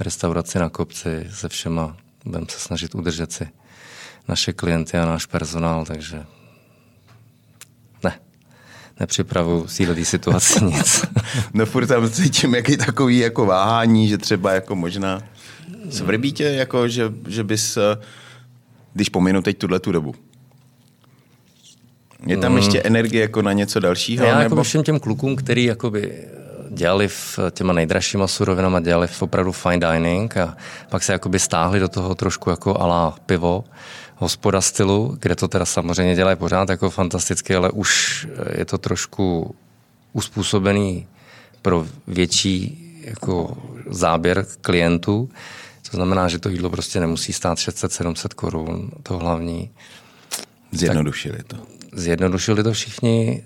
restauraci na kopci se všema. Budeme se snažit udržet si naše klienty a náš personál, takže ne. nepřipravu v této situaci nic. no furt tam cítím jaký takový jako váhání, že třeba jako možná svrbí tě, jako že, že bys, eh, když pominu teď tuhle tu dobu, je tam ještě energie jako na něco dalšího? Já nebo... jako všem těm klukům, který jakoby dělali v těma nejdražšíma surovinama, dělali v opravdu fine dining a pak se jakoby stáhli do toho trošku jako ala pivo, hospoda stylu, kde to teda samozřejmě dělají pořád jako fantasticky, ale už je to trošku uspůsobený pro větší jako záběr klientů. To znamená, že to jídlo prostě nemusí stát 600-700 korun, to hlavní. Zjednodušili to. Zjednodušili to všichni,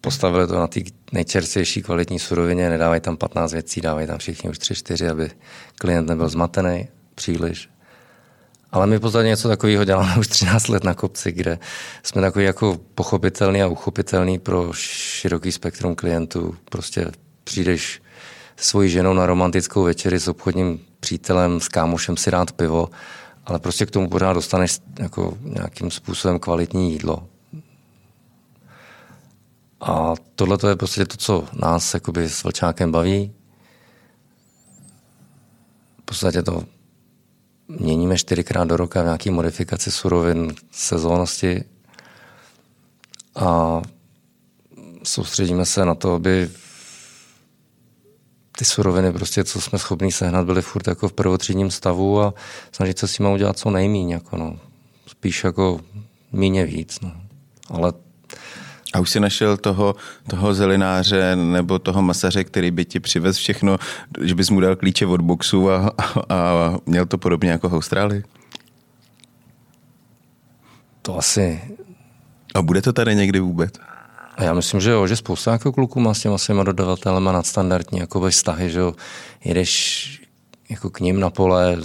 postavili to na té nejčerstvější kvalitní surovině, nedávají tam 15 věcí, dávají tam všichni už 3-4, aby klient nebyl zmatený příliš. Ale my v něco takového děláme už 13 let na kopci, kde jsme takový jako pochopitelný a uchopitelný pro široký spektrum klientů. Prostě přijdeš svojí ženou na romantickou večeři s obchodním přítelem, s kámošem si rád pivo, ale prostě k tomu pořád dostaneš jako nějakým způsobem kvalitní jídlo. A tohle je prostě to, co nás jakoby s Vlčákem baví. V podstatě to měníme čtyřikrát do roka v nějaké modifikaci surovin sezónnosti a soustředíme se na to, aby ty suroviny, prostě, co jsme schopni sehnat, byly furt jako v prvotřídním stavu a snažit se s nimi udělat co nejmíň. Jako no. Spíš jako míně víc. No. Ale a už si našel toho, toho zelináře nebo toho masaře, který by ti přivez všechno, že bys mu dal klíče od boxu a, a, a měl to podobně jako v Austrálii? To asi... A bude to tady někdy vůbec? A já myslím, že jo, že spousta jako kluků má s těma svýma dodavatelema nadstandardní jako vztahy, že jo, jedeš jako k ním na pole,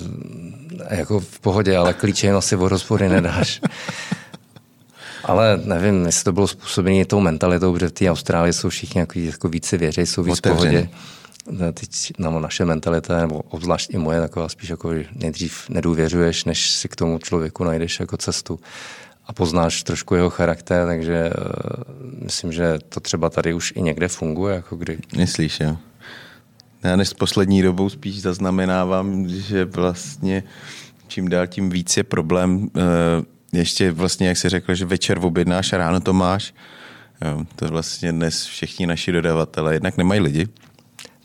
jako v pohodě, ale klíče jim asi od hospody nedáš. Ale nevím, jestli to bylo způsobené tou mentalitou, protože v té Austrálii jsou všichni jako, jako více věří, jsou víc v pohodě. Teď no, naše mentalita, nebo obzvlášť i moje, taková spíš jako, že nejdřív nedůvěřuješ, než si k tomu člověku najdeš jako cestu a poznáš trošku jeho charakter, takže uh, myslím, že to třeba tady už i někde funguje. Jako kdy... Myslíš, jo? Já než s poslední dobou spíš zaznamenávám, že vlastně čím dál tím víc je problém uh, ještě vlastně, jak jsi řekl, že večer objednáš a ráno to máš. Jo, to vlastně dnes všichni naši dodavatelé jednak nemají lidi.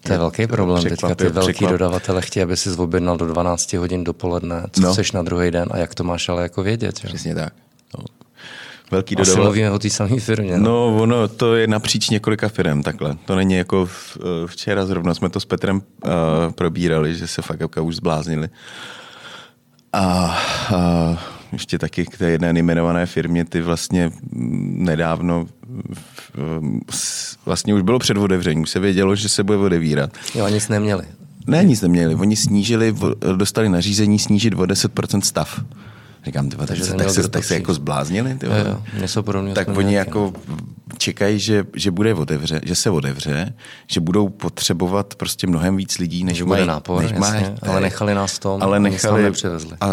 To je velký problém. Teďka ty velký dodavatele chtějí, aby si objednal do 12 hodin dopoledne, co no. chceš na druhý den a jak to máš ale jako vědět. Jo? Přesně tak. No. Velký Asi dodavatel. mluvíme o té samé firmě. No? no, ono to je napříč několika firm takhle. To není jako v, včera zrovna jsme to s Petrem uh, probírali, že se fakt už zbláznili. A, a ještě taky k té jedné nejmenované firmě, ty vlastně nedávno vlastně už bylo před otevřením, už se vědělo, že se bude odevírat. Jo, nic neměli. Ne, nic neměli. Oni snížili, dostali nařízení snížit o 10% stav. Říkám, tyva, tak, se, tak, se, tak se jako zbláznili. Tyva. Jo, jo, něco tak oni jako čekají, že, že bude otevře, že se otevře, že budou potřebovat prostě mnohem víc lidí, než mají. nápor, než jasně, mají, ale nechali nás tom, ale nechali, nepřivezli. A,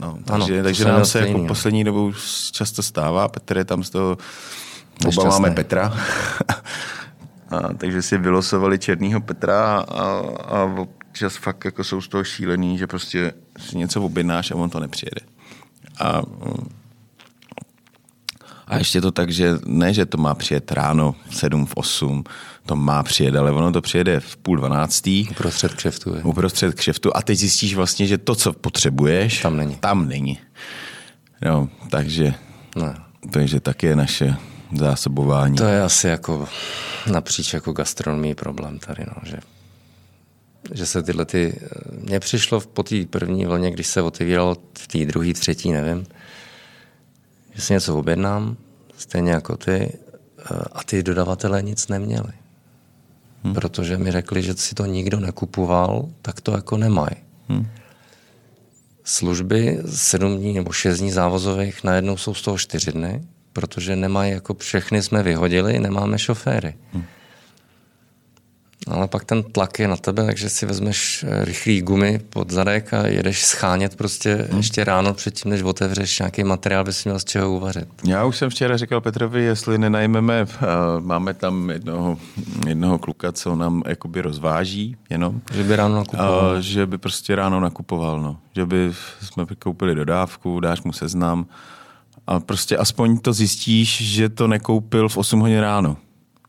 no, takže, ano, takže nám se jako poslední dobou často stává, Petr je tam z toho, oba máme Petra, a, takže si vylosovali černýho Petra a, a občas fakt jako jsou z toho šílený, že prostě si něco objednáš a on to nepřijede. A a ještě to tak, že ne, že to má přijet ráno v 7, v 8, to má přijet, ale ono to přijede v půl dvanáctý. Uprostřed křeftu. Je. Uprostřed křeftu a teď zjistíš vlastně, že to, co potřebuješ, tam není. Tam není. No, takže, no. takže tak je naše zásobování. To je asi jako napříč jako gastronomii problém tady, no, že že se tyhle ty... Mně přišlo po té první vlně, když se otevíral v té druhé, třetí, nevím, že si něco objednám, stejně jako ty, a ty dodavatelé nic neměli. Hmm. Protože mi řekli, že si to nikdo nekupoval, tak to jako nemají. Hmm. Služby sedm dní nebo šest dní závozových najednou jsou z toho čtyři dny, protože nemají, jako všechny jsme vyhodili, nemáme šoféry. Hmm. Ale pak ten tlak je na tebe, takže si vezmeš eh, rychlý gumy pod zadek a jedeš schánět prostě hmm. ještě ráno předtím, než otevřeš nějaký materiál, bys měl z čeho uvařit. Já už jsem včera říkal Petrovi, jestli nenajmeme, uh, máme tam jednoho, jednoho kluka, co nám jakoby rozváží jenom. Že by ráno nakupoval. Uh, že by prostě ráno nakupoval, no. Že by jsme koupili dodávku, dáš mu seznam a prostě aspoň to zjistíš, že to nekoupil v 8 hodin ráno.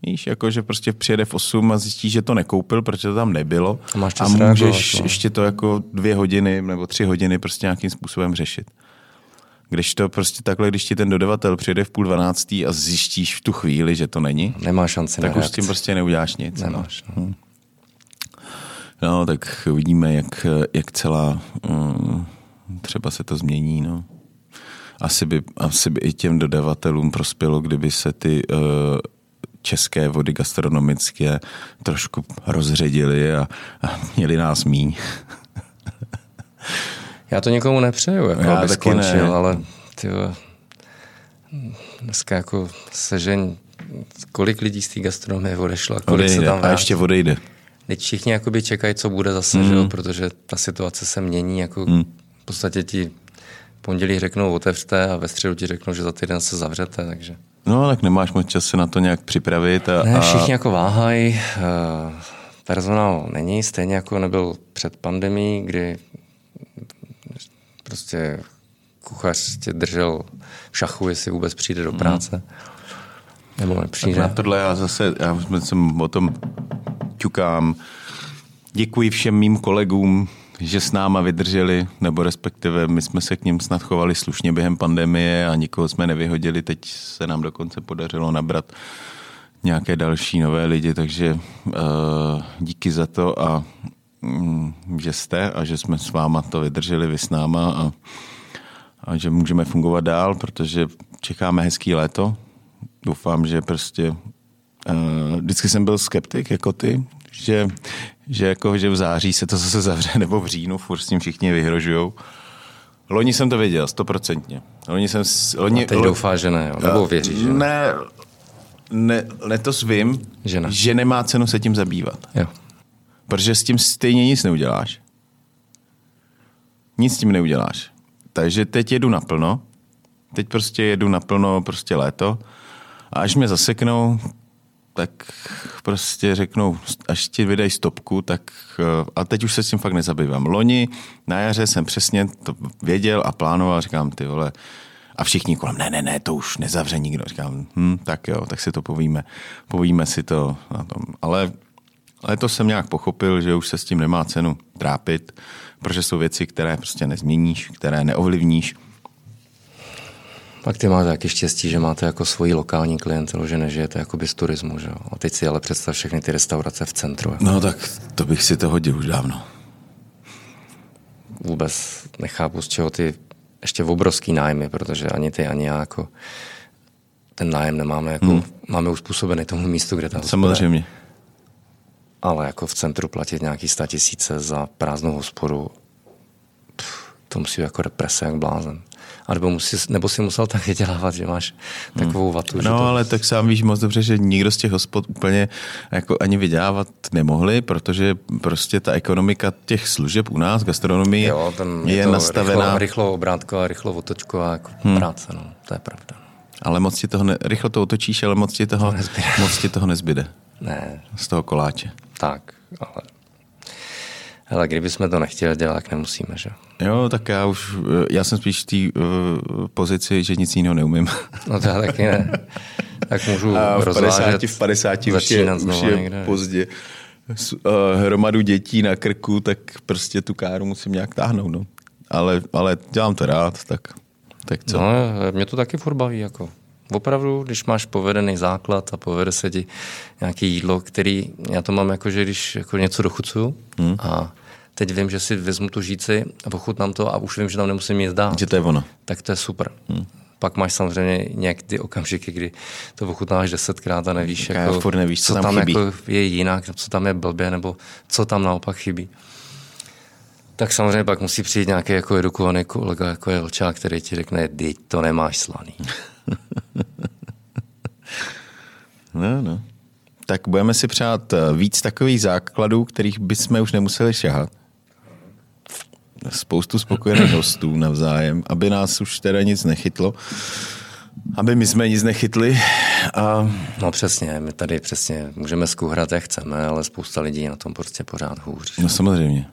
Víš, jako, že prostě přijede v 8 a zjistíš, že to nekoupil, protože to tam nebylo. A, máš a můžeš no. ještě to jako dvě hodiny nebo tři hodiny prostě nějakým způsobem řešit. Když to prostě takhle, když ti ten dodavatel přijede v půl dvanáctý a zjistíš v tu chvíli, že to není, Nemá šanci tak na už s tím prostě neuděláš nic. Nemáš, no. Hm. no, tak uvidíme, jak, jak celá um, třeba se to změní. No. Asi, by, asi by i těm dodavatelům prospělo, kdyby se ty uh, české vody gastronomické trošku rozředili a, a měli nás míň. Já to nikomu nepřeju, jako Já aby skončil, ne. ale tyjo, dneska jako sežeň, kolik lidí z té gastronomie odešlo a kolik se Odejde. tam A vrátí. ještě odejde. Teď všichni jakoby čekají, co bude zase, mm. že protože ta situace se mění. Jako Mm. V podstatě ti pondělí řeknou otevřte a ve středu ti řeknou, že za týden se zavřete. Takže. No, tak nemáš moc čas se na to nějak připravit. A, Ne, všichni jako váhají. eh, Personál není, stejně jako nebyl před pandemí, kdy prostě kuchař tě držel v šachu, jestli vůbec přijde do práce. Nebo tak nepřijde. na tohle já zase, já jsem o tom ťukám. Děkuji všem mým kolegům, že s náma vydrželi, nebo respektive my jsme se k ním snad chovali slušně během pandemie a nikoho jsme nevyhodili. Teď se nám dokonce podařilo nabrat nějaké další nové lidi, takže uh, díky za to a mm, že jste a že jsme s váma to vydrželi, vy s náma a, a že můžeme fungovat dál, protože čekáme hezký léto. Doufám, že prostě uh, vždycky jsem byl skeptik jako ty, že, že, jako, že v září se to zase zavře nebo v říjnu, furt s tím všichni vyhrožujou. Loni jsem to věděl, stoprocentně. Loni jsem... Loni, A teď lo- doufá, že ne, jo? nebo věří, že ne. ne, ne, letos vím, Že ne. že nemá cenu se tím zabývat. Jo. Protože s tím stejně nic neuděláš. Nic s tím neuděláš. Takže teď jedu naplno. Teď prostě jedu naplno prostě léto. A až mě zaseknou, tak prostě řeknou, až ti vydají stopku, tak eh, a teď už se s tím fakt nezabývám. Loni na jaře jsem přesně to věděl a plánoval, říkám, ty vole, a všichni kolem, ne, ne, ne, to už nezavře nikdo. Říkám, hm, tak jo, tak si to povíme. Povíme si to na tom. Ale, ale to jsem nějak pochopil, že už se s tím nemá cenu trápit, protože jsou věci, které prostě nezměníš, které neovlivníš. Pak ty máte taky štěstí, že máte jako svoji lokální klientelu, že nežijete jakoby z turismu, že jo? A teď si ale představ všechny ty restaurace v centru. Jako No tak to bych si to hodil už dávno. vůbec nechápu, z čeho ty ještě v obrovský nájmy, protože ani ty, ani já jako ten nájem nemáme, jako hmm. máme uspůsobený tomu místu, kde ta hospoda je. Samozřejmě. Ale jako v centru platit nějaký tisíce za prázdnou hospodu, pff, to musí jako represe jak blázen. A nebo, musí, nebo si musel tak vydělávat, že máš takovou vatu. No, to, ale tak sám víš moc dobře, že nikdo z těch hospod úplně jako ani vydělávat nemohli, protože prostě ta ekonomika těch služeb u nás, gastronomie, jo, ten je, je to nastavená, rychlo, rychlo obrátková, rychlo otočková jako hmm. práce, no, to je pravda. ale moc ti toho, ne, rychle to otočíš, ale moc ti toho, nezbyde. moc ti toho nezbyde Ne, z toho koláče. tak, ale... Ale kdybychom to nechtěli dělat, tak nemusíme, že? Jo, tak já už, já jsem spíš v té uh, pozici, že nic jiného neumím. No to já taky ne. Tak můžu A v 50, rozvážet, v 50 už je, už je někde. pozdě. S, uh, hromadu dětí na krku, tak prostě tu káru musím nějak táhnout. No. Ale, ale dělám to rád, tak, tak co? No, mě to taky furt baví. Jako. Opravdu, když máš povedený základ a povede se ti nějaké jídlo, který, já to mám jako, že když jako něco dochucuju hmm. a teď vím, že si vezmu tu žíci a ochutnám to a už vím, že tam nemusím nic dát, Že to je ono. tak to je super. Hmm. Pak máš samozřejmě někdy okamžiky, kdy to ochutnáš desetkrát a nevíš, Tak jako, furt nevíš, co tam tam chybí. jako je jinak, co tam je blbě, nebo co tam naopak chybí. Tak samozřejmě pak musí přijít nějaký jako edukovaný kolega, jako je Vlčák, který ti řekne, ty to nemáš slaný. No, no. tak budeme si přát eh, víc takových základů, kterých bychom už nemuseli šahat. Spoustu spokojených hostů navzájem, aby nás už teda nic nechytlo, aby my jsme nic nechytli. A... No přesně, my tady přesně můžeme skuhrat, jak chceme, ale spousta lidí na tom prostě pořád hůř. No samozřejmě.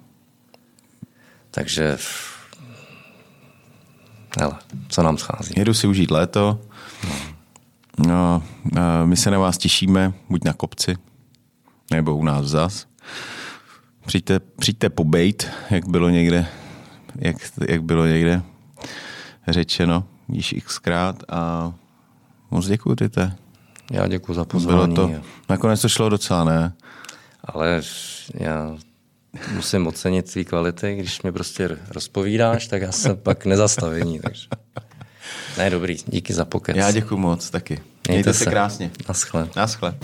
Takže hele, co nám schází? Jedu si užít léto. No, my se na vás těšíme, buď na kopci, nebo u nás zas. Přijďte, přijďte pobejt, jak bylo někde, jak, jak bylo někde řečeno již xkrát a moc děkuji, Tite. Já děkuji za pozvání. Bylo to, nakonec to šlo docela, ne? Ale já musím ocenit tvý kvality, když mě prostě rozpovídáš, tak já jsem pak nezastavení. Takže. Ne, dobrý, díky za pokec. Já děkuji moc taky. Mějte, Mějte se. se krásně. Naschle. Naschle.